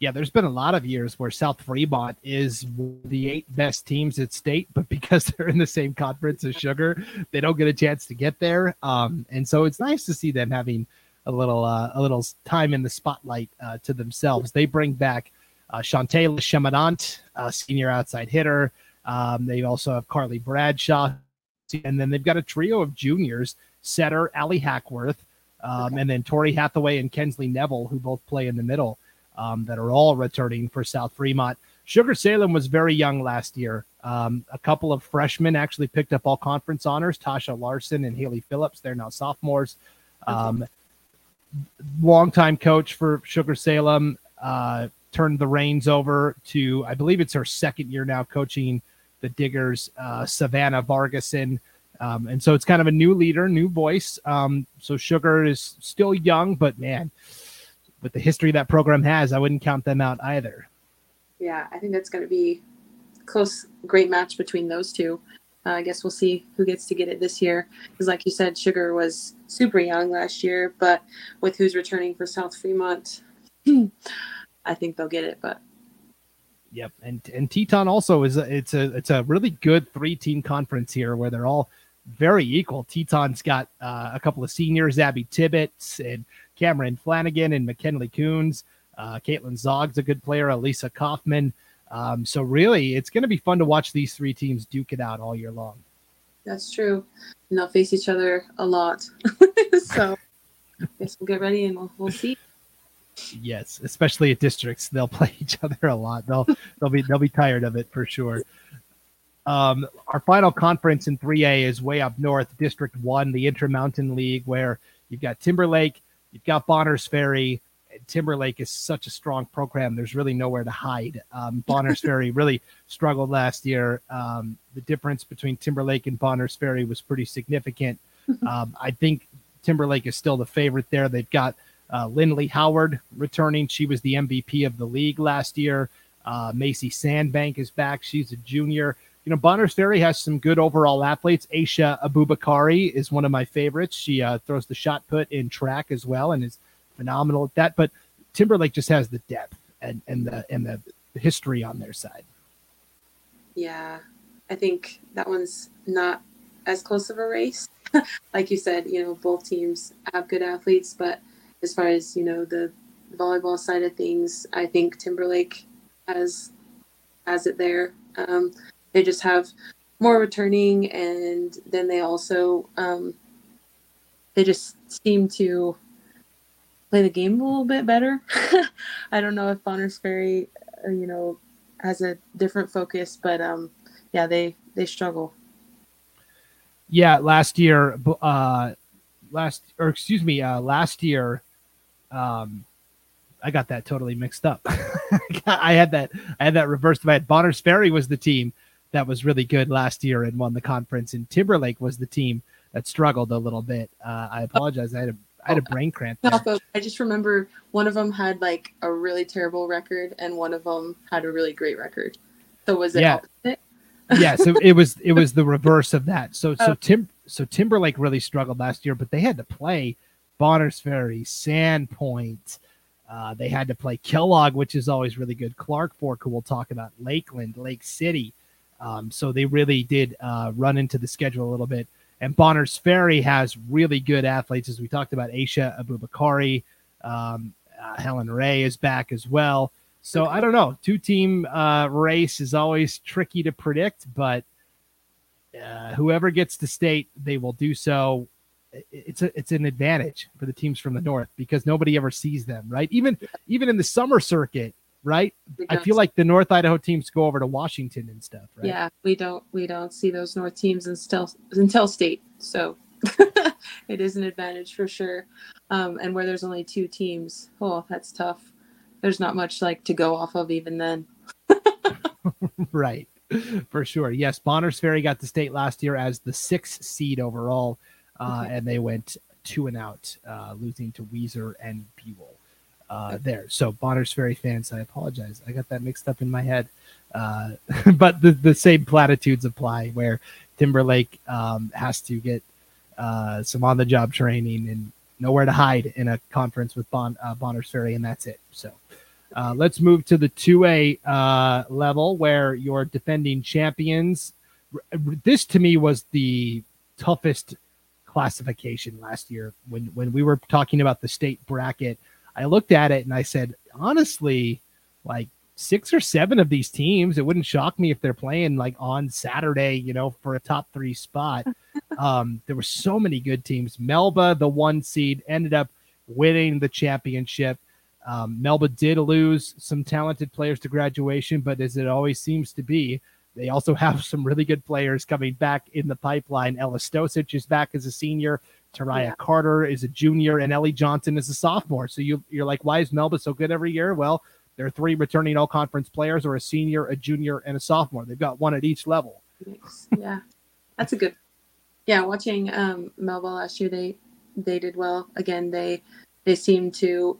yeah, there's been a lot of years where South Fremont is the eight best teams at state, but because they're in the same conference as Sugar, they don't get a chance to get there. Um, and so it's nice to see them having a little uh, a little time in the spotlight uh, to themselves. They bring back uh, Chantel Cheminant, senior outside hitter. Um, they also have Carly Bradshaw, and then they've got a trio of juniors: setter Allie Hackworth, um, and then Tori Hathaway and Kensley Neville, who both play in the middle um, that are all returning for South Fremont. Sugar Salem was very young last year. Um, a couple of freshmen actually picked up all conference honors. Tasha Larson and Haley Phillips. They're now sophomores. Um, longtime coach for Sugar Salem uh, turned the reins over to, I believe it's her second year now coaching the Diggers, uh, Savannah Vargason. Um, and so it's kind of a new leader, new voice. Um, so Sugar is still young, but man, with the history that program has, I wouldn't count them out either. Yeah, I think that's going to be close, great match between those two. Uh, I guess we'll see who gets to get it this year. Because, like you said, Sugar was super young last year, but with who's returning for South Fremont, I think they'll get it. But yep, and and Teton also is a, it's a it's a really good three team conference here where they're all very equal. Teton's got uh, a couple of seniors, Abby Tibbetts and Cameron Flanagan and McKinley Coons. Uh, Caitlin Zog's a good player, Elisa Kaufman. Um, so really, it's going to be fun to watch these three teams duke it out all year long. That's true. And they'll face each other a lot. so I guess we'll get ready and we'll, we'll see. Yes, especially at districts, they'll play each other a lot. They'll they'll be they'll be tired of it for sure. Um, our final conference in 3A is way up north, District One, the Intermountain League, where you've got Timberlake, you've got Bonners Ferry. Timberlake is such a strong program. There's really nowhere to hide. Um, Bonners Ferry really struggled last year. Um, the difference between Timberlake and Bonners Ferry was pretty significant. Um, I think Timberlake is still the favorite there. They've got uh, Lindley Howard returning. She was the MVP of the league last year. Uh, Macy Sandbank is back. She's a junior. You know, Bonners Ferry has some good overall athletes. Aisha Abubakari is one of my favorites. She uh, throws the shot put in track as well and is phenomenal at that. But Timberlake just has the depth and, and the and the history on their side. Yeah, I think that one's not as close of a race. like you said, you know, both teams have good athletes, but as far as you know the volleyball side of things, I think Timberlake has has it there. Um, they just have more returning, and then they also um, they just seem to play the game a little bit better. I don't know if Bonners Ferry, uh, you know, has a different focus, but um, yeah, they they struggle. Yeah, last year, uh, last or excuse me, uh, last year, um, I got that totally mixed up. I had that I had that reversed. Had Bonners Ferry was the team that was really good last year and won the conference, and Timberlake was the team that struggled a little bit. Uh, I apologize. I had a I had a brain cramp. There. I just remember one of them had like a really terrible record, and one of them had a really great record. So was it yeah. opposite? yeah, so it was it was the reverse of that. So so. Tim so Timberlake really struggled last year, but they had to play Bonners Ferry, Sandpoint. Uh, they had to play Kellogg, which is always really good. Clark Fork, who we'll talk about, Lakeland, Lake City. Um, so they really did uh, run into the schedule a little bit. And Bonners Ferry has really good athletes, as we talked about. Aisha Abubakari, um, uh, Helen Ray is back as well. So I don't know. Two team uh, race is always tricky to predict, but uh, whoever gets to state, they will do so. It's a, it's an advantage for the teams from the north because nobody ever sees them, right? Even even in the summer circuit, right? I feel like the North Idaho teams go over to Washington and stuff, right? Yeah, we don't we don't see those North teams until until state, so it is an advantage for sure. Um, and where there's only two teams, oh, that's tough. There's not much like to go off of even then. right, for sure. Yes, Bonners Ferry got the state last year as the sixth seed overall, uh, okay. and they went two and out, uh, losing to Weiser and Buhl uh, there. So Bonners Ferry fans, I apologize. I got that mixed up in my head. Uh, but the, the same platitudes apply where Timberlake um, has to get uh, some on the job training and nowhere to hide in a conference with bon, uh, Bonners Ferry, and that's it. So uh, let's move to the 2A uh, level where your defending champions. This to me was the toughest classification last year when when we were talking about the state bracket I looked at it and I said, honestly, like six or seven of these teams, it wouldn't shock me if they're playing like on Saturday, you know, for a top three spot. um, there were so many good teams. Melba, the one seed, ended up winning the championship. Um, Melba did lose some talented players to graduation, but as it always seems to be, they also have some really good players coming back in the pipeline. Ella Stosic is back as a senior. Tariah yeah. Carter is a junior and Ellie Johnson is a sophomore. So you you're like, why is Melba so good every year? Well, there are three returning all conference players or a senior, a junior, and a sophomore. They've got one at each level. Nice. Yeah. That's a good yeah, watching um Melba last year they they did well. Again, they they seem to,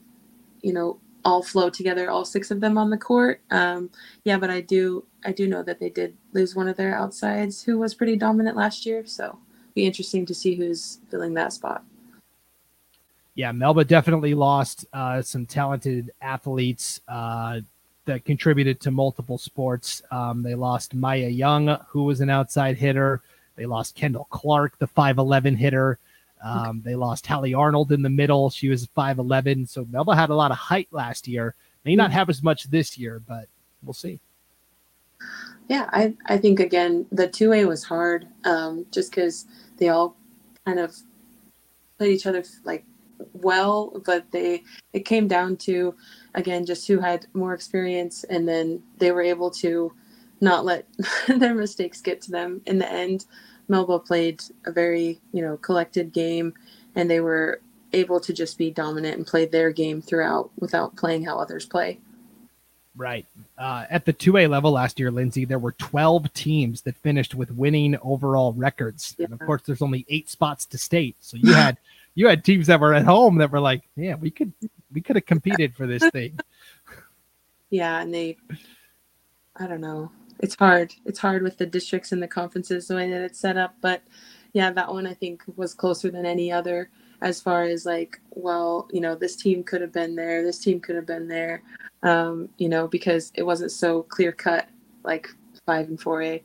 you know, all flow together, all six of them on the court. Um, yeah, but I do I do know that they did lose one of their outsides who was pretty dominant last year. So be interesting to see who's filling that spot. Yeah, Melba definitely lost uh, some talented athletes uh, that contributed to multiple sports. Um, they lost Maya Young, who was an outside hitter. They lost Kendall Clark, the 5'11 hitter. Um, they lost Hallie Arnold in the middle. She was 5'11. So Melba had a lot of height last year. May not have as much this year, but we'll see. Yeah, I, I think again the two A was hard, um, just because they all kind of played each other like well, but they it came down to again just who had more experience, and then they were able to not let their mistakes get to them. In the end, Melba played a very you know collected game, and they were able to just be dominant and play their game throughout without playing how others play. Right. Uh, at the 2A level last year, Lynnsie, there were 12 teams that finished with winning overall records. Yeah. And of course, there's only eight spots to state. So you had you had teams that were at home that were like, yeah, we could we could have competed for this thing. Yeah, and they I don't know. It's hard. It's hard with the districts and the conferences the way that it's set up, but yeah, that one I think was closer than any other as far as like, well, you know, this team could have been there, this team could have been there, um, you know, because it wasn't so clear cut like five and four A.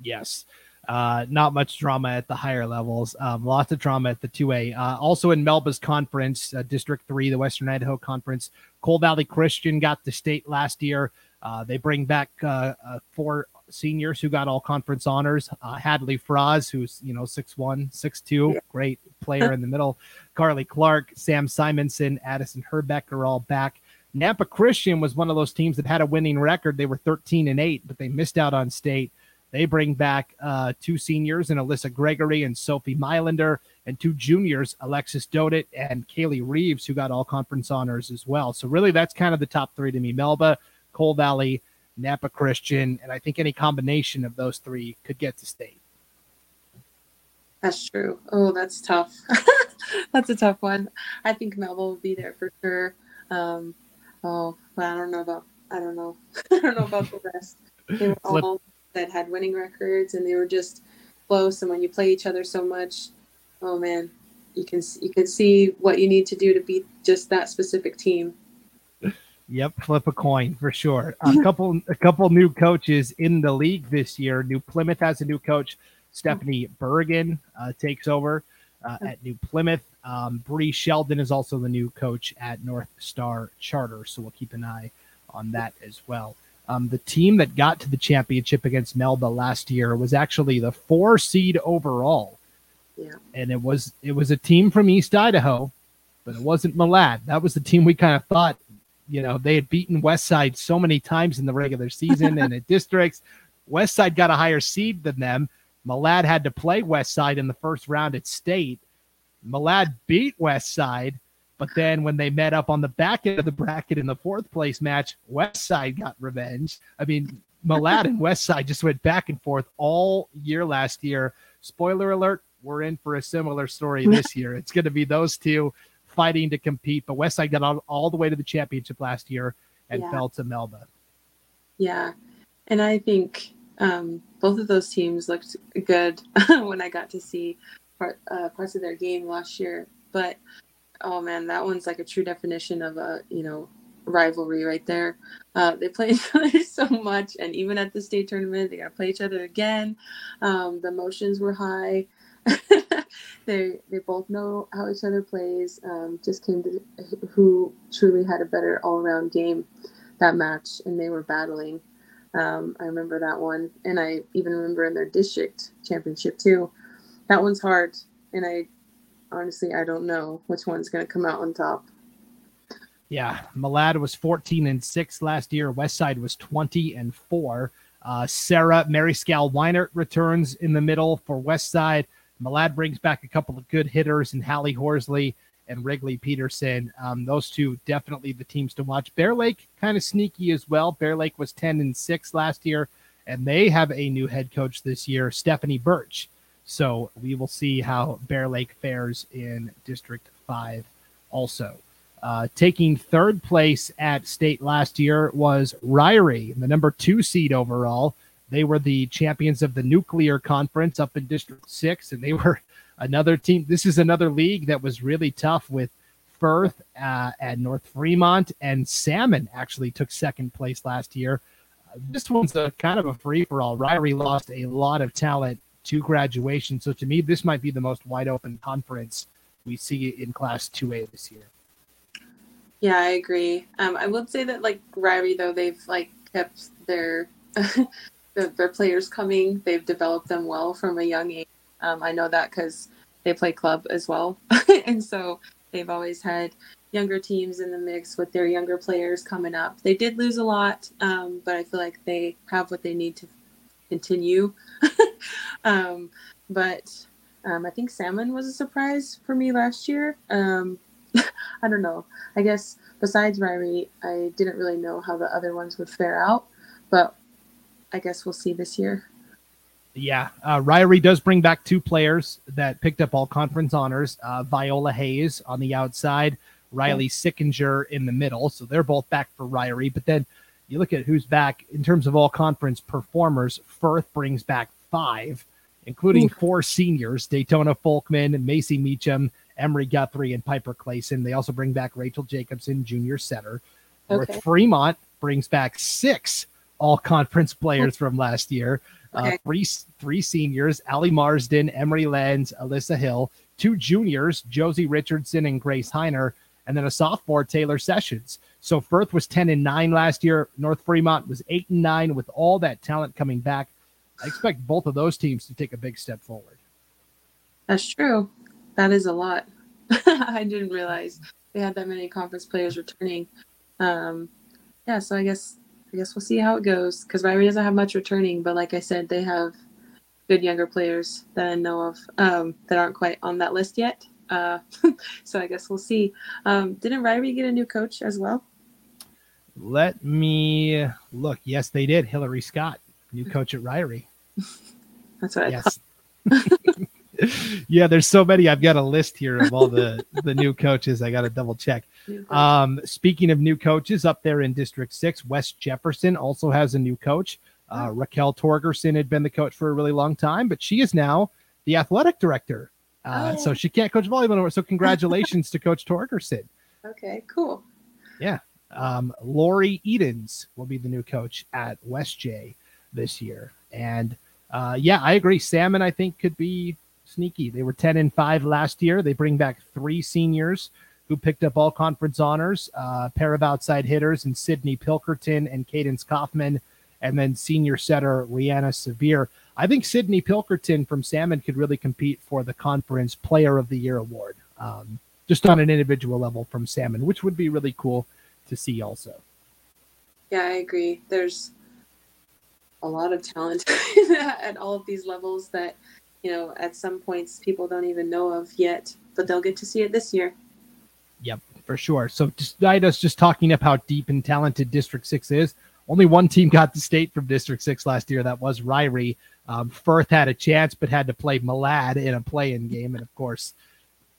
Yes. Uh, not much drama at the higher levels. Um, lots of drama at the 2A. Uh, also in Melba's conference, uh, District 3, the Western Idaho Conference, Cole Valley Christian got the state last year. Uh, they bring back uh, uh, four seniors who got all conference honors. Hadley Fraz, who's, you know, 6'1, 6'2, yeah. great player in the middle. Carly Clark, Sam Simonson, Addison Herbeck are all back. Nampa Christian was one of those teams that had a winning record. They were 13 and 8, but they missed out on state. They bring back uh, two seniors and Alyssa Gregory and Sophie Mylander, and two juniors, Alexis Dodit and Kaylee Reeves, who got all conference honors as well. So really, that's kind of the top three to me: Melba, Cole Valley, Nampa Christian, and I think any combination of those three could get to state. That's true. Oh, that's tough. that's a tough one. I think Melville will be there for sure. Um, oh, but I don't know about. I don't know. I don't know about the rest. They were all that had winning records, and they were just close. And when you play each other so much, oh man, you can you can see what you need to do to beat just that specific team. Yep, flip a coin for sure. A couple a couple new coaches in the league this year. New Plymouth has a new coach. Stephanie Bergen uh, takes over uh, at New Plymouth. Um, Bree Sheldon is also the new coach at North Star Charter, so we'll keep an eye on that as well. Um, the team that got to the championship against Melba last year was actually the four seed overall. Yeah. And it was it was a team from East Idaho, but it wasn't Malad. That was the team we kind of thought, you know, they had beaten West Side so many times in the regular season and at districts. West Side got a higher seed than them. Malad had to play West Side in the first round at state. Malad beat West Side, but then when they met up on the back end of the bracket in the fourth place match, West Side got revenge. I mean, Malad and West Side just went back and forth all year last year. Spoiler alert, we're in for a similar story this year. It's going to be those two fighting to compete. But Westside got all, all the way to the championship last year and yeah. fell to Melba. Yeah. And I think um, both of those teams looked good when I got to see part, uh, parts of their game last year. But oh man, that one's like a true definition of a you know rivalry right there. Uh, they play each other so much, and even at the state tournament, they got to play each other again. Um, the emotions were high. they they both know how each other plays. Um, just came to who truly had a better all around game that match, and they were battling. Um, I remember that one, and I even remember in their district championship too. That one's hard, and I honestly, I don't know which one's going to come out on top. Yeah, Malad was 14 and 6 last year. Westside was 20 and 4. Uh, Sarah Mary Scal Weinert returns in the middle for Westside. Malad brings back a couple of good hitters in Hallie Horsley and Wrigley Peterson. Um, those two definitely the teams to watch. Bear Lake kind of sneaky as well. Bear Lake was 10 and 6 last year, and they have a new head coach this year, Stephanie Birch. So we will see how Bear Lake fares in District 5 also. Uh, taking third place at state last year was Ririe, the number two seed overall. They were the champions of the nuclear conference up in District 6, and they were another team. This is another league that was really tough with Firth uh, at North Fremont, and Salmon actually took second place last year. Uh, this one's a kind of a free for all. Ririe lost a lot of talent to graduation. So to me, this might be the most wide open conference we see in Class 2A this year. Yeah, I agree. Um, I would say that like Ririe though they've like kept their their players coming. They've developed them well from a young age. Um, I know that because they play club as well, and so they've always had younger teams in the mix with their younger players coming up. They did lose a lot, um, but I feel like they have what they need to continue. um, but um, I think Salmon was a surprise for me last year. Um, I don't know. I guess besides Ririe, I didn't really know how the other ones would fare out, but I guess we'll see this year. Yeah, uh, Ririe does bring back two players that picked up all conference honors. Uh, Viola Hayes on the outside, Riley Sickinger in the middle. So they're both back for Ririe. But then you look at who's back in terms of all conference performers. Firth brings back five, including four seniors: Daytona Folkman, Macy Meacham, Emery Guthrie, and Piper Clayson. They also bring back Rachel Jacobson, junior center. Okay. North Fremont brings back six all conference players from last year. Uh, okay. Uh, three three seniors: Ali Marsden, Emery Lenz, Alyssa Hill. Two juniors: Josie Richardson and Grace Heiner, and then a sophomore, Taylor Sessions. So Firth was ten and nine last year. North Fremont was eight and nine. With all that talent coming back, I expect both of those teams to take a big step forward. That's true. That is a lot. I didn't realize they had that many conference players returning. Um, yeah, so I guess I guess we'll see how it goes because Ririe doesn't have much returning, but like I said, they have good younger players that I know of um, that aren't quite on that list yet. Uh, so I guess we'll see. Um, didn't Ririe get a new coach as well? Let me look. Yes, they did. Hillary Scott, new coach at Ririe. That's what I yes. yeah, there's so many. I've got a list here of all the the new coaches. I got to double check. Um, speaking of new coaches, up there in District Six, West Jefferson also has a new coach. Uh, Raquel Torgerson had been the coach for a really long time, but she is now the athletic director. Uh, oh. So she can't coach volleyball anymore. So congratulations to Coach Torgerson. Okay, cool. Yeah. Um, Lori Edens will be the new coach at West J this year. And uh, yeah, I agree. Salmon, I think, could be sneaky. They were 10 and 5 last year. They bring back three seniors who picked up all conference honors, uh, pair of outside hitters, and Sydney Pilkerton and Cadence Kaufman, and then senior setter Leanna Severe. I think Sydney Pilkerton from Salmon could really compete for the conference player of the year award, um, just on an individual level from Salmon, which would be really cool to see also. Yeah, I agree. There's a lot of talent at all of these levels that you know, at some points people don't even know of yet, but they'll get to see it this year. Yep, for sure. So despite us just talking up how deep and talented District 6 is, only one team got the state from District 6 last year. That was Ririe. Um, Firth had a chance, but had to play Malad in a play-in game. And of course,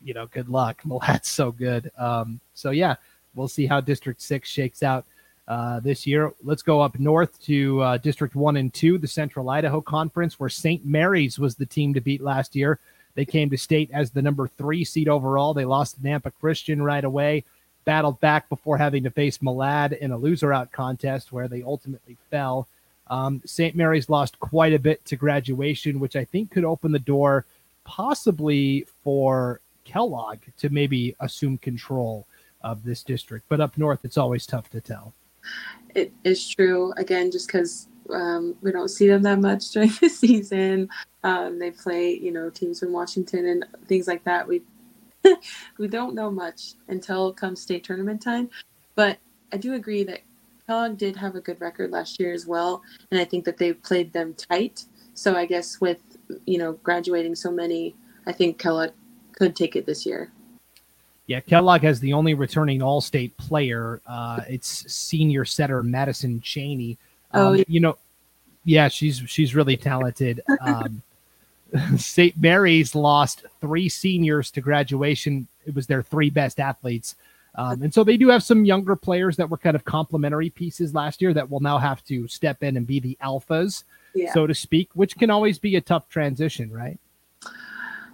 you know, good luck. Malad's so good. Um, so yeah, we'll see how District 6 shakes out uh, this year. Let's go up north to uh, District 1 and 2, the Central Idaho Conference, where St. Mary's was the team to beat last year. They came to state as the number three seed overall. They lost to Nampa Christian right away, battled back before having to face Malad in a loser out contest where they ultimately fell. Um, St. Mary's lost quite a bit to graduation, which I think could open the door possibly for Kellogg to maybe assume control of this district. But up north, it's always tough to tell it is true again just because um, we don't see them that much during the season. Um, they play you know teams from washington and things like that. We we don't know much until come state tournament time. But i do agree that kellogg did have a good record last year as well and i think that they played them tight. So i guess with you know graduating so many i think kellogg could take it this year yeah, Kellogg has the only returning All-State player. Uh, it's senior setter Madison Cheney. Oh, um, oh, you know, yeah, she's she's really talented. Um, St. Mary's lost three seniors to graduation. It was their three best athletes. Um, and so they do have some younger players that were kind of complementary pieces last year that will now have to step in and be the alphas, yeah. so to speak, which can always be a tough transition, right?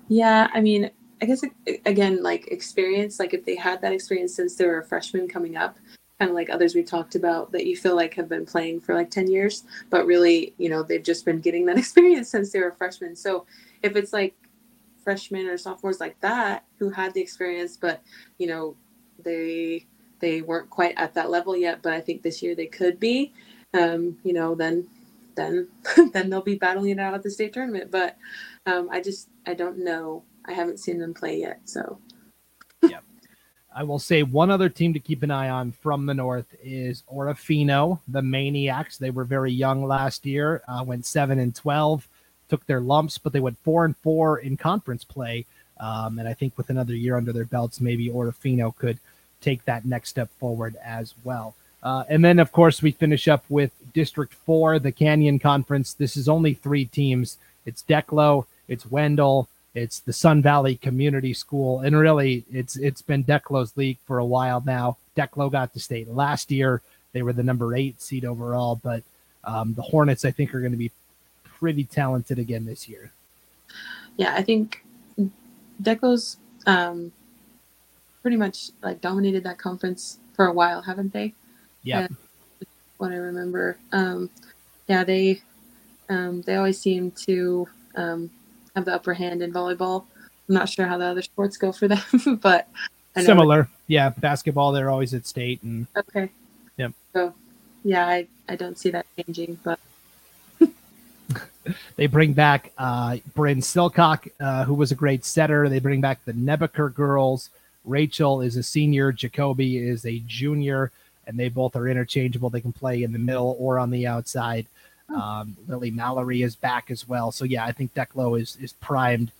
Yeah, I mean, I guess again, like experience, like if they had that experience since they were a freshman coming up, kind of like others we talked about that you feel like have been playing for like 10 years, but really, you know, they've just been getting that experience since they were freshmen. So if it's like freshmen or sophomores like that who had the experience, but, you know, they they weren't quite at that level yet, but I think this year they could be. Um, you know, then then then they'll be battling it out at the state tournament. But um, I just I don't know. I haven't seen them play yet, so yeah. I will say one other team to keep an eye on from the north is Orofino, the Maniacs. They were very young last year, uh, went seven and twelve, took their lumps, but they went four and four in conference play. Um, and I think with another year under their belts, maybe Orofino could take that next step forward as well. Uh, and then, of course, we finish up with District Four, the Canyon Conference. This is only three teams. It's Declo, it's Wendell, it's the Sun Valley Community School, and really, it's it's been Declo's league for a while now. Declo got to state last year; they were the number eight seed overall. But um, the Hornets, I think, are going to be pretty talented again this year. Yeah, I think Declo's um, pretty much like dominated that conference for a while, haven't they? Yeah. What I remember, um, yeah, they um, they always seem to um, have the upper hand in volleyball. I'm not sure how the other sports go for them, but similar. Yeah, basketball they're always at state and okay. Yep. So yeah, I I don't see that changing, but they bring back uh, Bryn Silcock, uh, who was a great setter. They bring back the Nebaker girls. Rachel is a senior. Jacoby is a junior, and they both are interchangeable. They can play in the middle or on the outside. Oh. Um, Lily Mallory is back as well. So yeah, I think Declo is is primed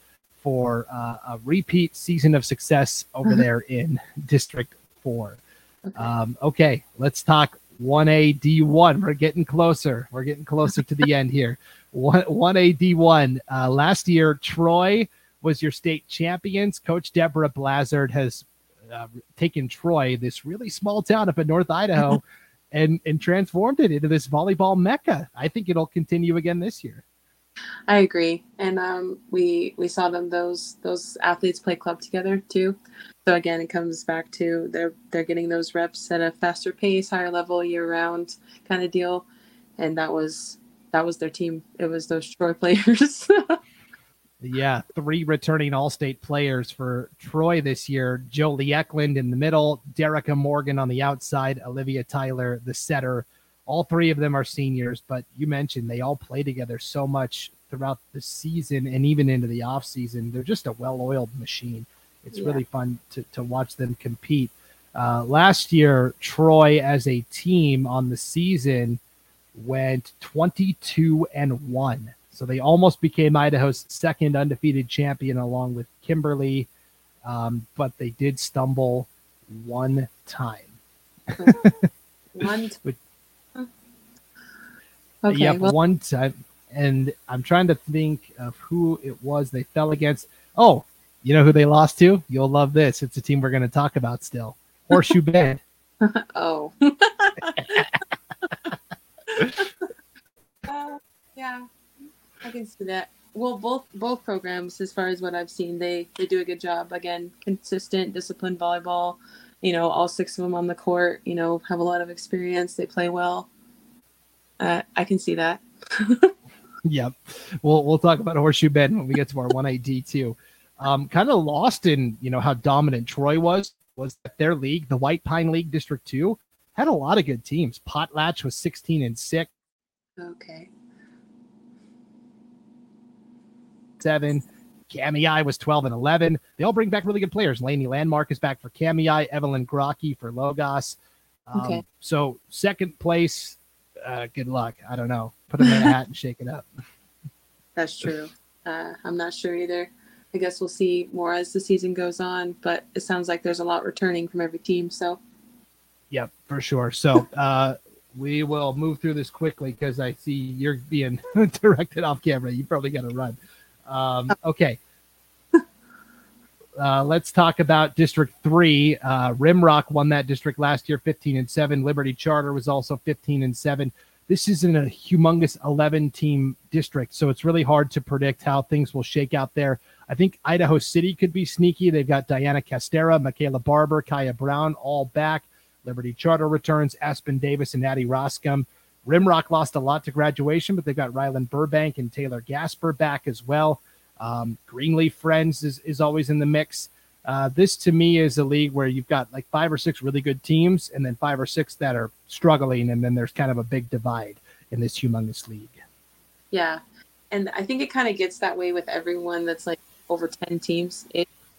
for uh, a repeat season of success over uh-huh. there in District Four. Okay. Um, okay, let's talk 1A D1. We're getting closer. We're getting closer to the end here. One 1A D1. Uh, last year, Troy was your state champions. Coach Deborah Blazard has uh, taken Troy, this really small town up in North Idaho, and and transformed it into this volleyball mecca. I think it'll continue again this year. I agree, and um, we we saw them those those athletes play club together too. So again, it comes back to they're they're getting those reps at a faster pace, higher level, year round kind of deal, and that was that was their team. It was those Troy players. Yeah, three returning All State players for Troy this year Jolie Eklund in the middle, Derica Morgan on the outside, Olivia Tyler, the setter. All three of them are seniors, but you mentioned they all play together so much throughout the season and even into the off season. They're just a well oiled machine. It's yeah. really fun to, to watch them compete. Uh, last year, Troy as a team on the season went 22 and 1 so they almost became Idaho's second undefeated champion along with Kimberly, um, but they did stumble one time. one. T- okay, yep, well- one time. And I'm trying to think of who it was they fell against. Oh, you know who they lost to? You'll love this. It's a team we're going to talk about still. Horseshoe Bend. oh. uh, yeah. I can see that. Well, both both programs, as far as what I've seen, they they do a good job. Again, consistent, disciplined volleyball. You know, all six of them on the court. You know, have a lot of experience. They play well. Uh, I can see that. yep. We'll we'll talk about Horseshoe Bend when we get to our one AD too. Um, kind of lost in you know how dominant Troy was was that their league, the White Pine League District Two, had a lot of good teams. Potlatch was sixteen and six. Okay seven. Cami was 12 and 11. They all bring back really good players. Laney Landmark is back for Cami, Evelyn Grocki for Logos. Um, okay. So second place, uh, good luck. I don't know. Put them in a hat and shake it up. That's true. Uh, I'm not sure either. I guess we'll see more as the season goes on, but it sounds like there's a lot returning from every team. So, yep, for sure. So, uh, we will move through this quickly because I see you're being directed off camera. You probably got to run. Um, okay. Uh, let's talk about District Three. Uh, Rimrock won that district last year, 15 and seven. Liberty Charter was also 15 and seven. This isn't a humongous 11 team district, so it's really hard to predict how things will shake out there. I think Idaho City could be sneaky. They've got Diana Castera, Michaela Barber, Kaya Brown all back. Liberty Charter returns. Aspen Davis and Addie Roscom. Rimrock lost a lot to graduation, but they've got Ryland Burbank and Taylor Gasper back as well. Um, Greenleaf Friends is, is always in the mix. Uh, this to me is a league where you've got like five or six really good teams and then five or six that are struggling. And then there's kind of a big divide in this humongous league. Yeah. And I think it kind of gets that way with everyone that's like over 10 teams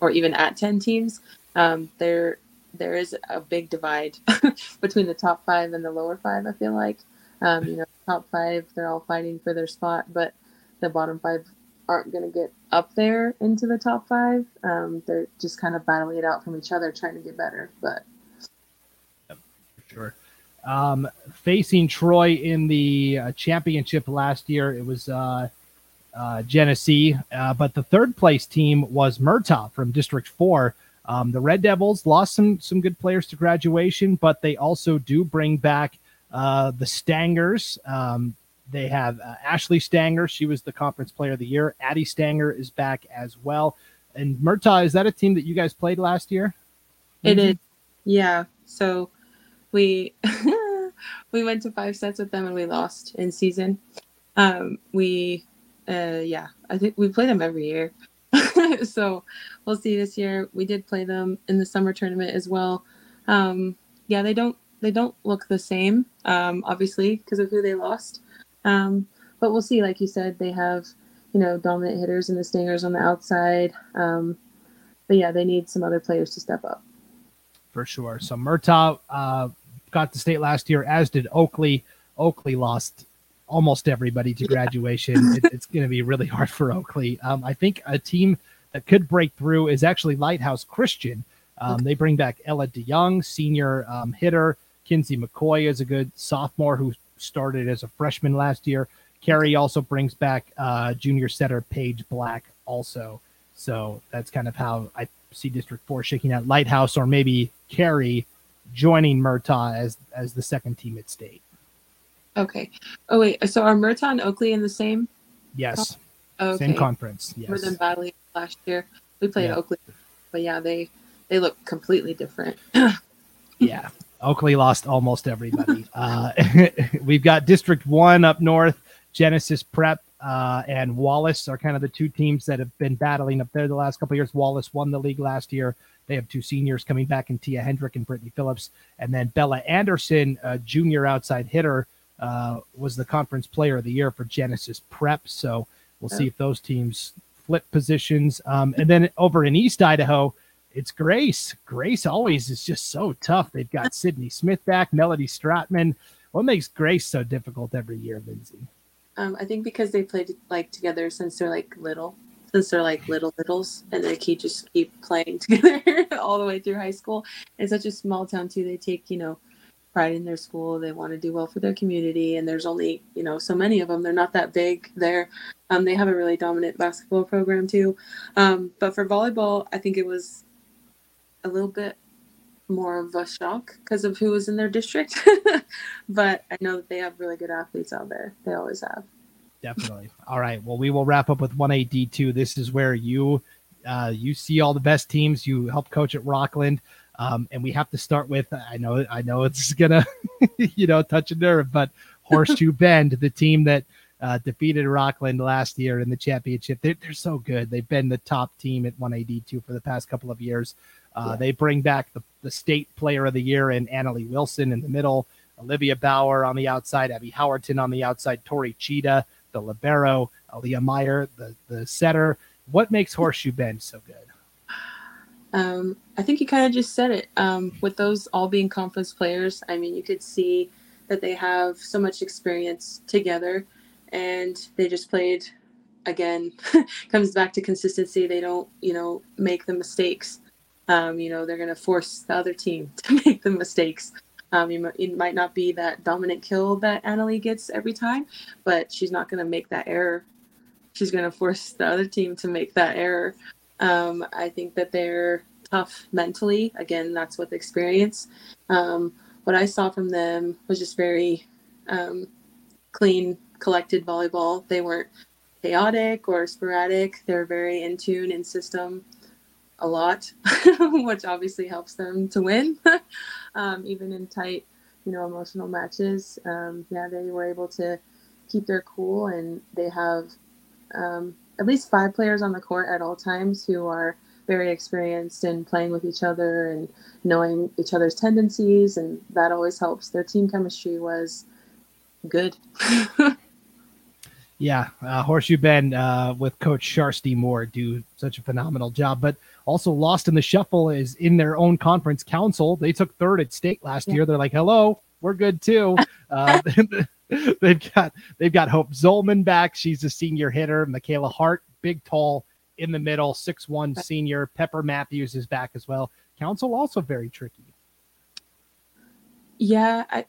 or even at 10 teams. Um, there, there is a big divide between the top five and the lower five. I feel like, um, you know, top five, they're all fighting for their spot, but the bottom five aren't going to get up there into the top five. Um, they're just kind of battling it out from each other, trying to get better. But yep, sure. Um, facing Troy in the uh, championship last year, it was uh, uh, Genesee, uh, but the third place team was Murtaugh from District Four. Um, the Red Devils lost some some good players to graduation, but they also do bring back uh, the Stangers. Um, they have uh, Ashley Stanger. She was the conference player of the year. Addie Stanger is back as well. And Murtaugh, is that a team that you guys played last year? It is. Yeah. So we we went to five sets with them and we lost in season. Um, we uh, yeah, I think we play them every year. so we'll see this year. We did play them in the summer tournament as well. Um, yeah, they don't they don't look the same, um, obviously, because of who they lost. Um, but we'll see. Like you said, they have, you know, dominant hitters and the Stangers on the outside. Um, but yeah, they need some other players to step up. For sure. So Murtaugh uh, got to state last year, as did Oakley. Oakley lost almost everybody to graduation. it, it's going to be really hard for Oakley. Um, I think a team that could break through is actually Lighthouse Christian. Um, okay. They bring back Ella DeYoung, senior um, hitter. Kinsey McCoy is a good sophomore who started as a freshman last year. Carey also brings back uh, junior setter Paige Black also. So that's kind of how I see District Four shaking out Lighthouse or maybe Carey joining Murtaugh as as the second team at state. Okay. Oh wait. So are Murtaugh and Oakley in the same? Yes. Okay. Same conference. Yes. More than battling last year. We played yeah. Oakley, but yeah, they they look completely different. yeah. Oakley lost almost everybody. uh, we've got District One up north. Genesis Prep uh, and Wallace are kind of the two teams that have been battling up there the last couple years. Wallace won the league last year. They have two seniors coming back in Tia Hendrick and Brittany Phillips. And then Bella Anderson, a junior outside hitter, uh, was the conference player of the year for Genesis Prep. So we'll see if those teams flip positions. Um, and then over in East Idaho, it's Grace. Grace always is just so tough. They've got Sydney Smith back, Melody Stratman. What makes Grace so difficult every year, Lynnsie? Um, I think because they played like together since they're like little, since they're like little littles, and they keep just keep playing together all the way through high school. It's such a small town too. They take you know pride in their school. They want to do well for their community, and there's only you know so many of them. They're not that big there. Um, they have a really dominant basketball program too. Um, but for volleyball, I think it was a little bit more of a shock because of who was in their district. but I know that they have really good athletes out there. They always have. Definitely. All right. Well, we will wrap up with 1AD2. This is where you uh, you see all the best teams. You help coach at Rockland. Um, and we have to start with I know I know it's gonna you know touch a nerve, but Horseshoe Bend, the team that uh, defeated Rockland last year in the championship. They're, they're so good. They've been the top team at 1AD2 for the past couple of years. Uh, yeah. They bring back the, the state player of the year and Annalie Wilson in the middle, Olivia Bauer on the outside, Abby Howerton on the outside, Tori Cheetah, the libero, Aaliyah Meyer, the, the setter. What makes Horseshoe Bend so good? Um, I think you kind of just said it. Um, with those all being conference players, I mean, you could see that they have so much experience together and they just played again comes back to consistency they don't you know make the mistakes um, you know, they're going to force the other team to make the mistakes. Um, it might not be that dominant kill that Annalie gets every time, but she's not going to make that error. She's going to force the other team to make that error. Um, I think that they're tough mentally. Again, that's the experience. Um, what I saw from them was just very um, clean, collected volleyball. They weren't chaotic or sporadic. They're very in tune in system a lot, which obviously helps them to win. um, even in tight, you know, emotional matches. Um, yeah, they were able to keep their cool, and they have um, at least five players on the court at all times who are very experienced in playing with each other and knowing each other's tendencies, and that always helps. Their team chemistry was good. yeah, uh, Horseshoe Bend uh, with Coach Sharsty Moore do such a phenomenal job, but also lost in the shuffle is in their own conference council. They took third at state last yeah. year. They're like, hello, we're good too. Uh, they've got they've got Hope Zolman back. She's a senior hitter. Michaela Hart, big, tall, in the middle, six one senior. Pepper Matthews is back as well. Council also very tricky. Yeah, I,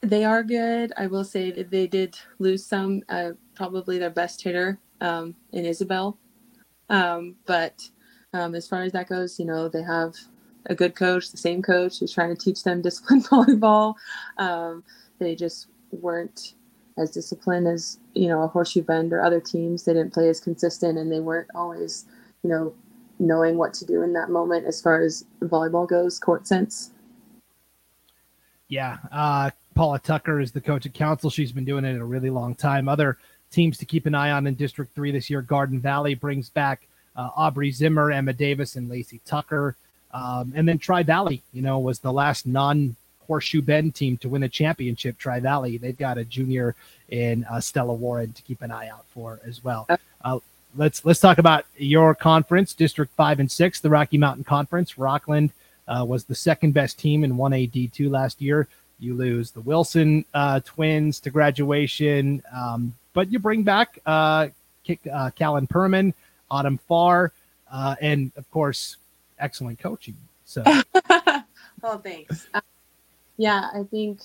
they are good. I will say that they did lose some. Uh, probably their best hitter um, in Isabel, um, but um, as far as that goes, you know they have a good coach, the same coach who's trying to teach them disciplined volleyball. Um, they just weren't as disciplined as you know a horseshoe bend or other teams. They didn't play as consistent and they weren't always you know knowing what to do in that moment as far as volleyball goes court sense. Yeah uh, paula tucker is the coach at council. She's been doing it a really long time. Other teams to keep an eye on in district 3 this year garden valley brings back uh, aubrey zimmer emma davis and lacey tucker um, and then tri valley you know was the last non Horseshoe Bend team to win a championship, Tri Valley. They've got a junior in uh, Stella Warren to keep an eye out for as well. Uh, let's let's talk about your conference, District Five and Six, the Rocky Mountain Conference. Rockland uh, was the second best team in one A D two last year. You lose the Wilson uh, twins to graduation, um, but you bring back uh, uh, Callan Perman, Autumn Farr, uh, and of course, excellent coaching. So, oh, thanks yeah, I think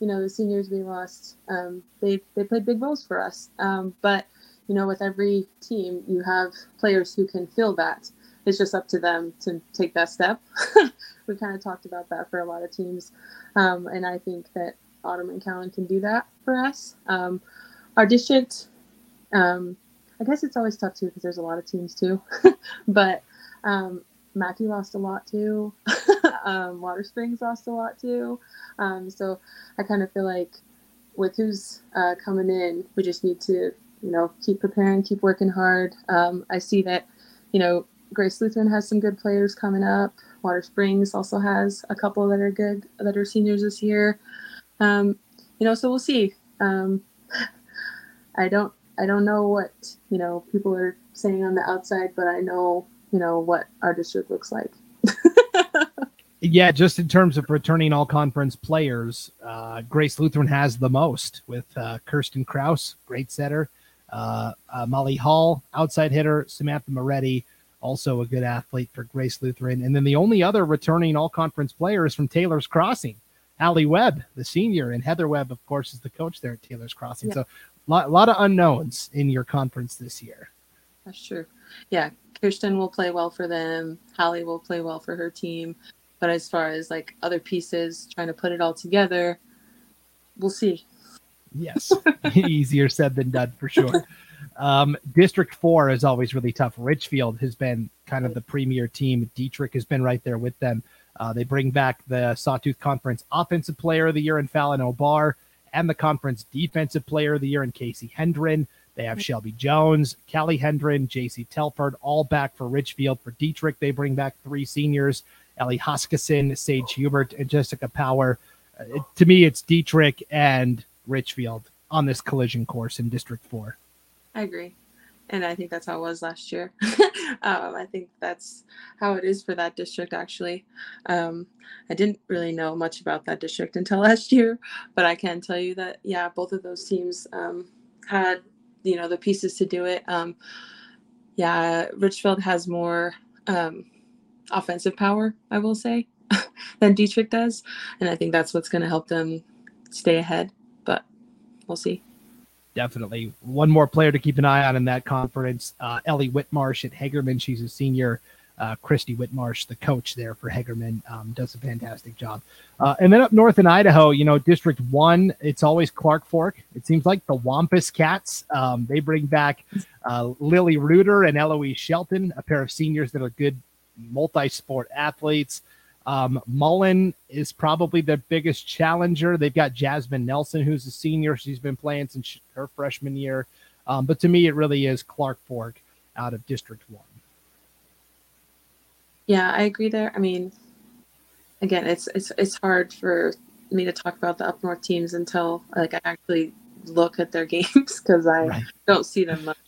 you know the seniors we lost, um, they they played big roles for us. Um, but you know, with every team, you have players who can fill that. It's just up to them to take that step. we kind of talked about that for a lot of teams, um, and I think that Autumn and Callan can do that for us. Um, our district, um, I guess it's always tough too because there's a lot of teams too, but um, Mackay lost a lot too. um, Water Springs lost a lot too. Um, so I kind of feel like with who's uh, coming in, we just need to, you know, keep preparing, keep working hard. Um, I see that, you know, Grace Lutheran has some good players coming up. Water Springs also has a couple that are good that are seniors this year. Um, you know, so we'll see. Um, I don't I don't know what you know people are saying on the outside, but I know you know what our district looks like. yeah, just in terms of returning all conference players, uh, Grace Lutheran has the most with uh, Kirsten Kraus, great setter, uh, uh, Molly Hall, outside hitter, Samantha Moretti, also a good athlete for Grace Lutheran, and then the only other returning all conference player is from Taylor's Crossing. Allie Webb, the senior, and Heather Webb, of course, is the coach there at Taylor's Crossing. Yeah. So, lot, lot of unknowns in your conference this year. That's true. Yeah, Kirsten will play well for them. Hallie will play well for her team. But as far as like other pieces, trying to put it all together, we'll see. Yes, easier said than done for sure. Um, District four is always really tough. Richfield has been kind of the premier team. Dietrich has been right there with them. Uh, they bring back the Sawtooth Conference Offensive Player of the Year in Fallon O'Barr and the Conference Defensive Player of the Year in Casey Hendren. They have Shelby Jones, Callie Hendren, JC Telford, all back for Richfield. For Dietrich, they bring back three seniors Ellie Huskisson, Sage Hubert, and Jessica Power. Uh, to me, it's Dietrich and Richfield on this collision course in District 4. I agree. And I think that's how it was last year. um, I think that's how it is for that district, actually. Um, I didn't really know much about that district until last year, but I can tell you that, yeah, both of those teams um, had, you know, the pieces to do it. Um, yeah, Richfield has more um, offensive power, I will say, than Dietrich does. And I think that's what's going to help them stay ahead. But we'll see. Definitely. One more player to keep an eye on in that conference uh, Ellie Whitmarsh at Hagerman. She's a senior. Uh, Christy Whitmarsh, the coach there for Hagerman, um, does a fantastic job. Uh, and then up north in Idaho, you know, District One, it's always Clark Fork. It seems like the Wampus Cats. Um, they bring back uh, Lily Reuter and Eloise Shelton, a pair of seniors that are good multi-sport athletes. Um, Mullan is probably the biggest challenger. They've got Jasmine Nelson, who's a senior. She's been playing since her freshman year. Um, but to me, it really is Clark Fork out of District 1. Yeah, I agree there. I mean, again, it's it's it's hard for me to talk about the up north teams until like I actually look at their games because I right. don't see them much.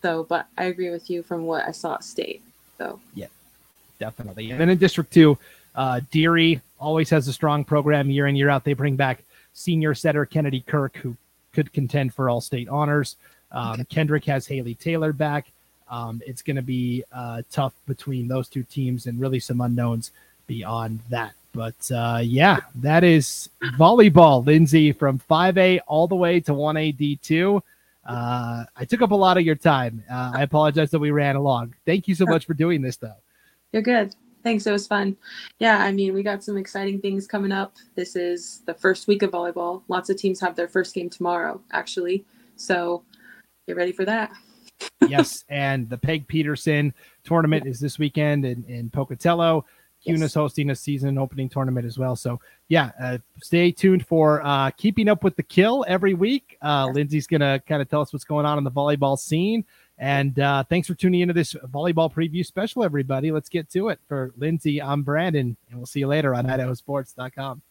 So, but I agree with you from what I saw at state. So yeah, definitely. And then in District Two, uh, Deary always has a strong program year in year out. They bring back senior setter Kennedy Kirk, who could contend for all state honors. Um, okay. Kendrick has Haley Taylor back. Um, it's going to be uh, tough between those two teams and really some unknowns beyond that. But uh, yeah, that is volleyball, Lynnsie, from 5A all the way to 1A D2. Uh, I took up a lot of your time. Uh, I apologize that we ran along. Thank you so much for doing this, though. You're good. Thanks. It was fun. Yeah, I mean, we got some exciting things coming up. This is the first week of volleyball. Lots of teams have their first game tomorrow, actually. So get ready for that. yes, and the Peg Peterson tournament is this weekend in, in Pocatello. Kuna yes. hosting a season opening tournament as well. So yeah, uh, stay tuned for uh, keeping up with the kill every week. Uh, Lynnsie's gonna kind of tell us what's going on in the volleyball scene. And uh, thanks for tuning into this volleyball preview special, everybody. Let's get to it. For Lynnsie, I'm Brandon, and we'll see you later on IdahoSports.com.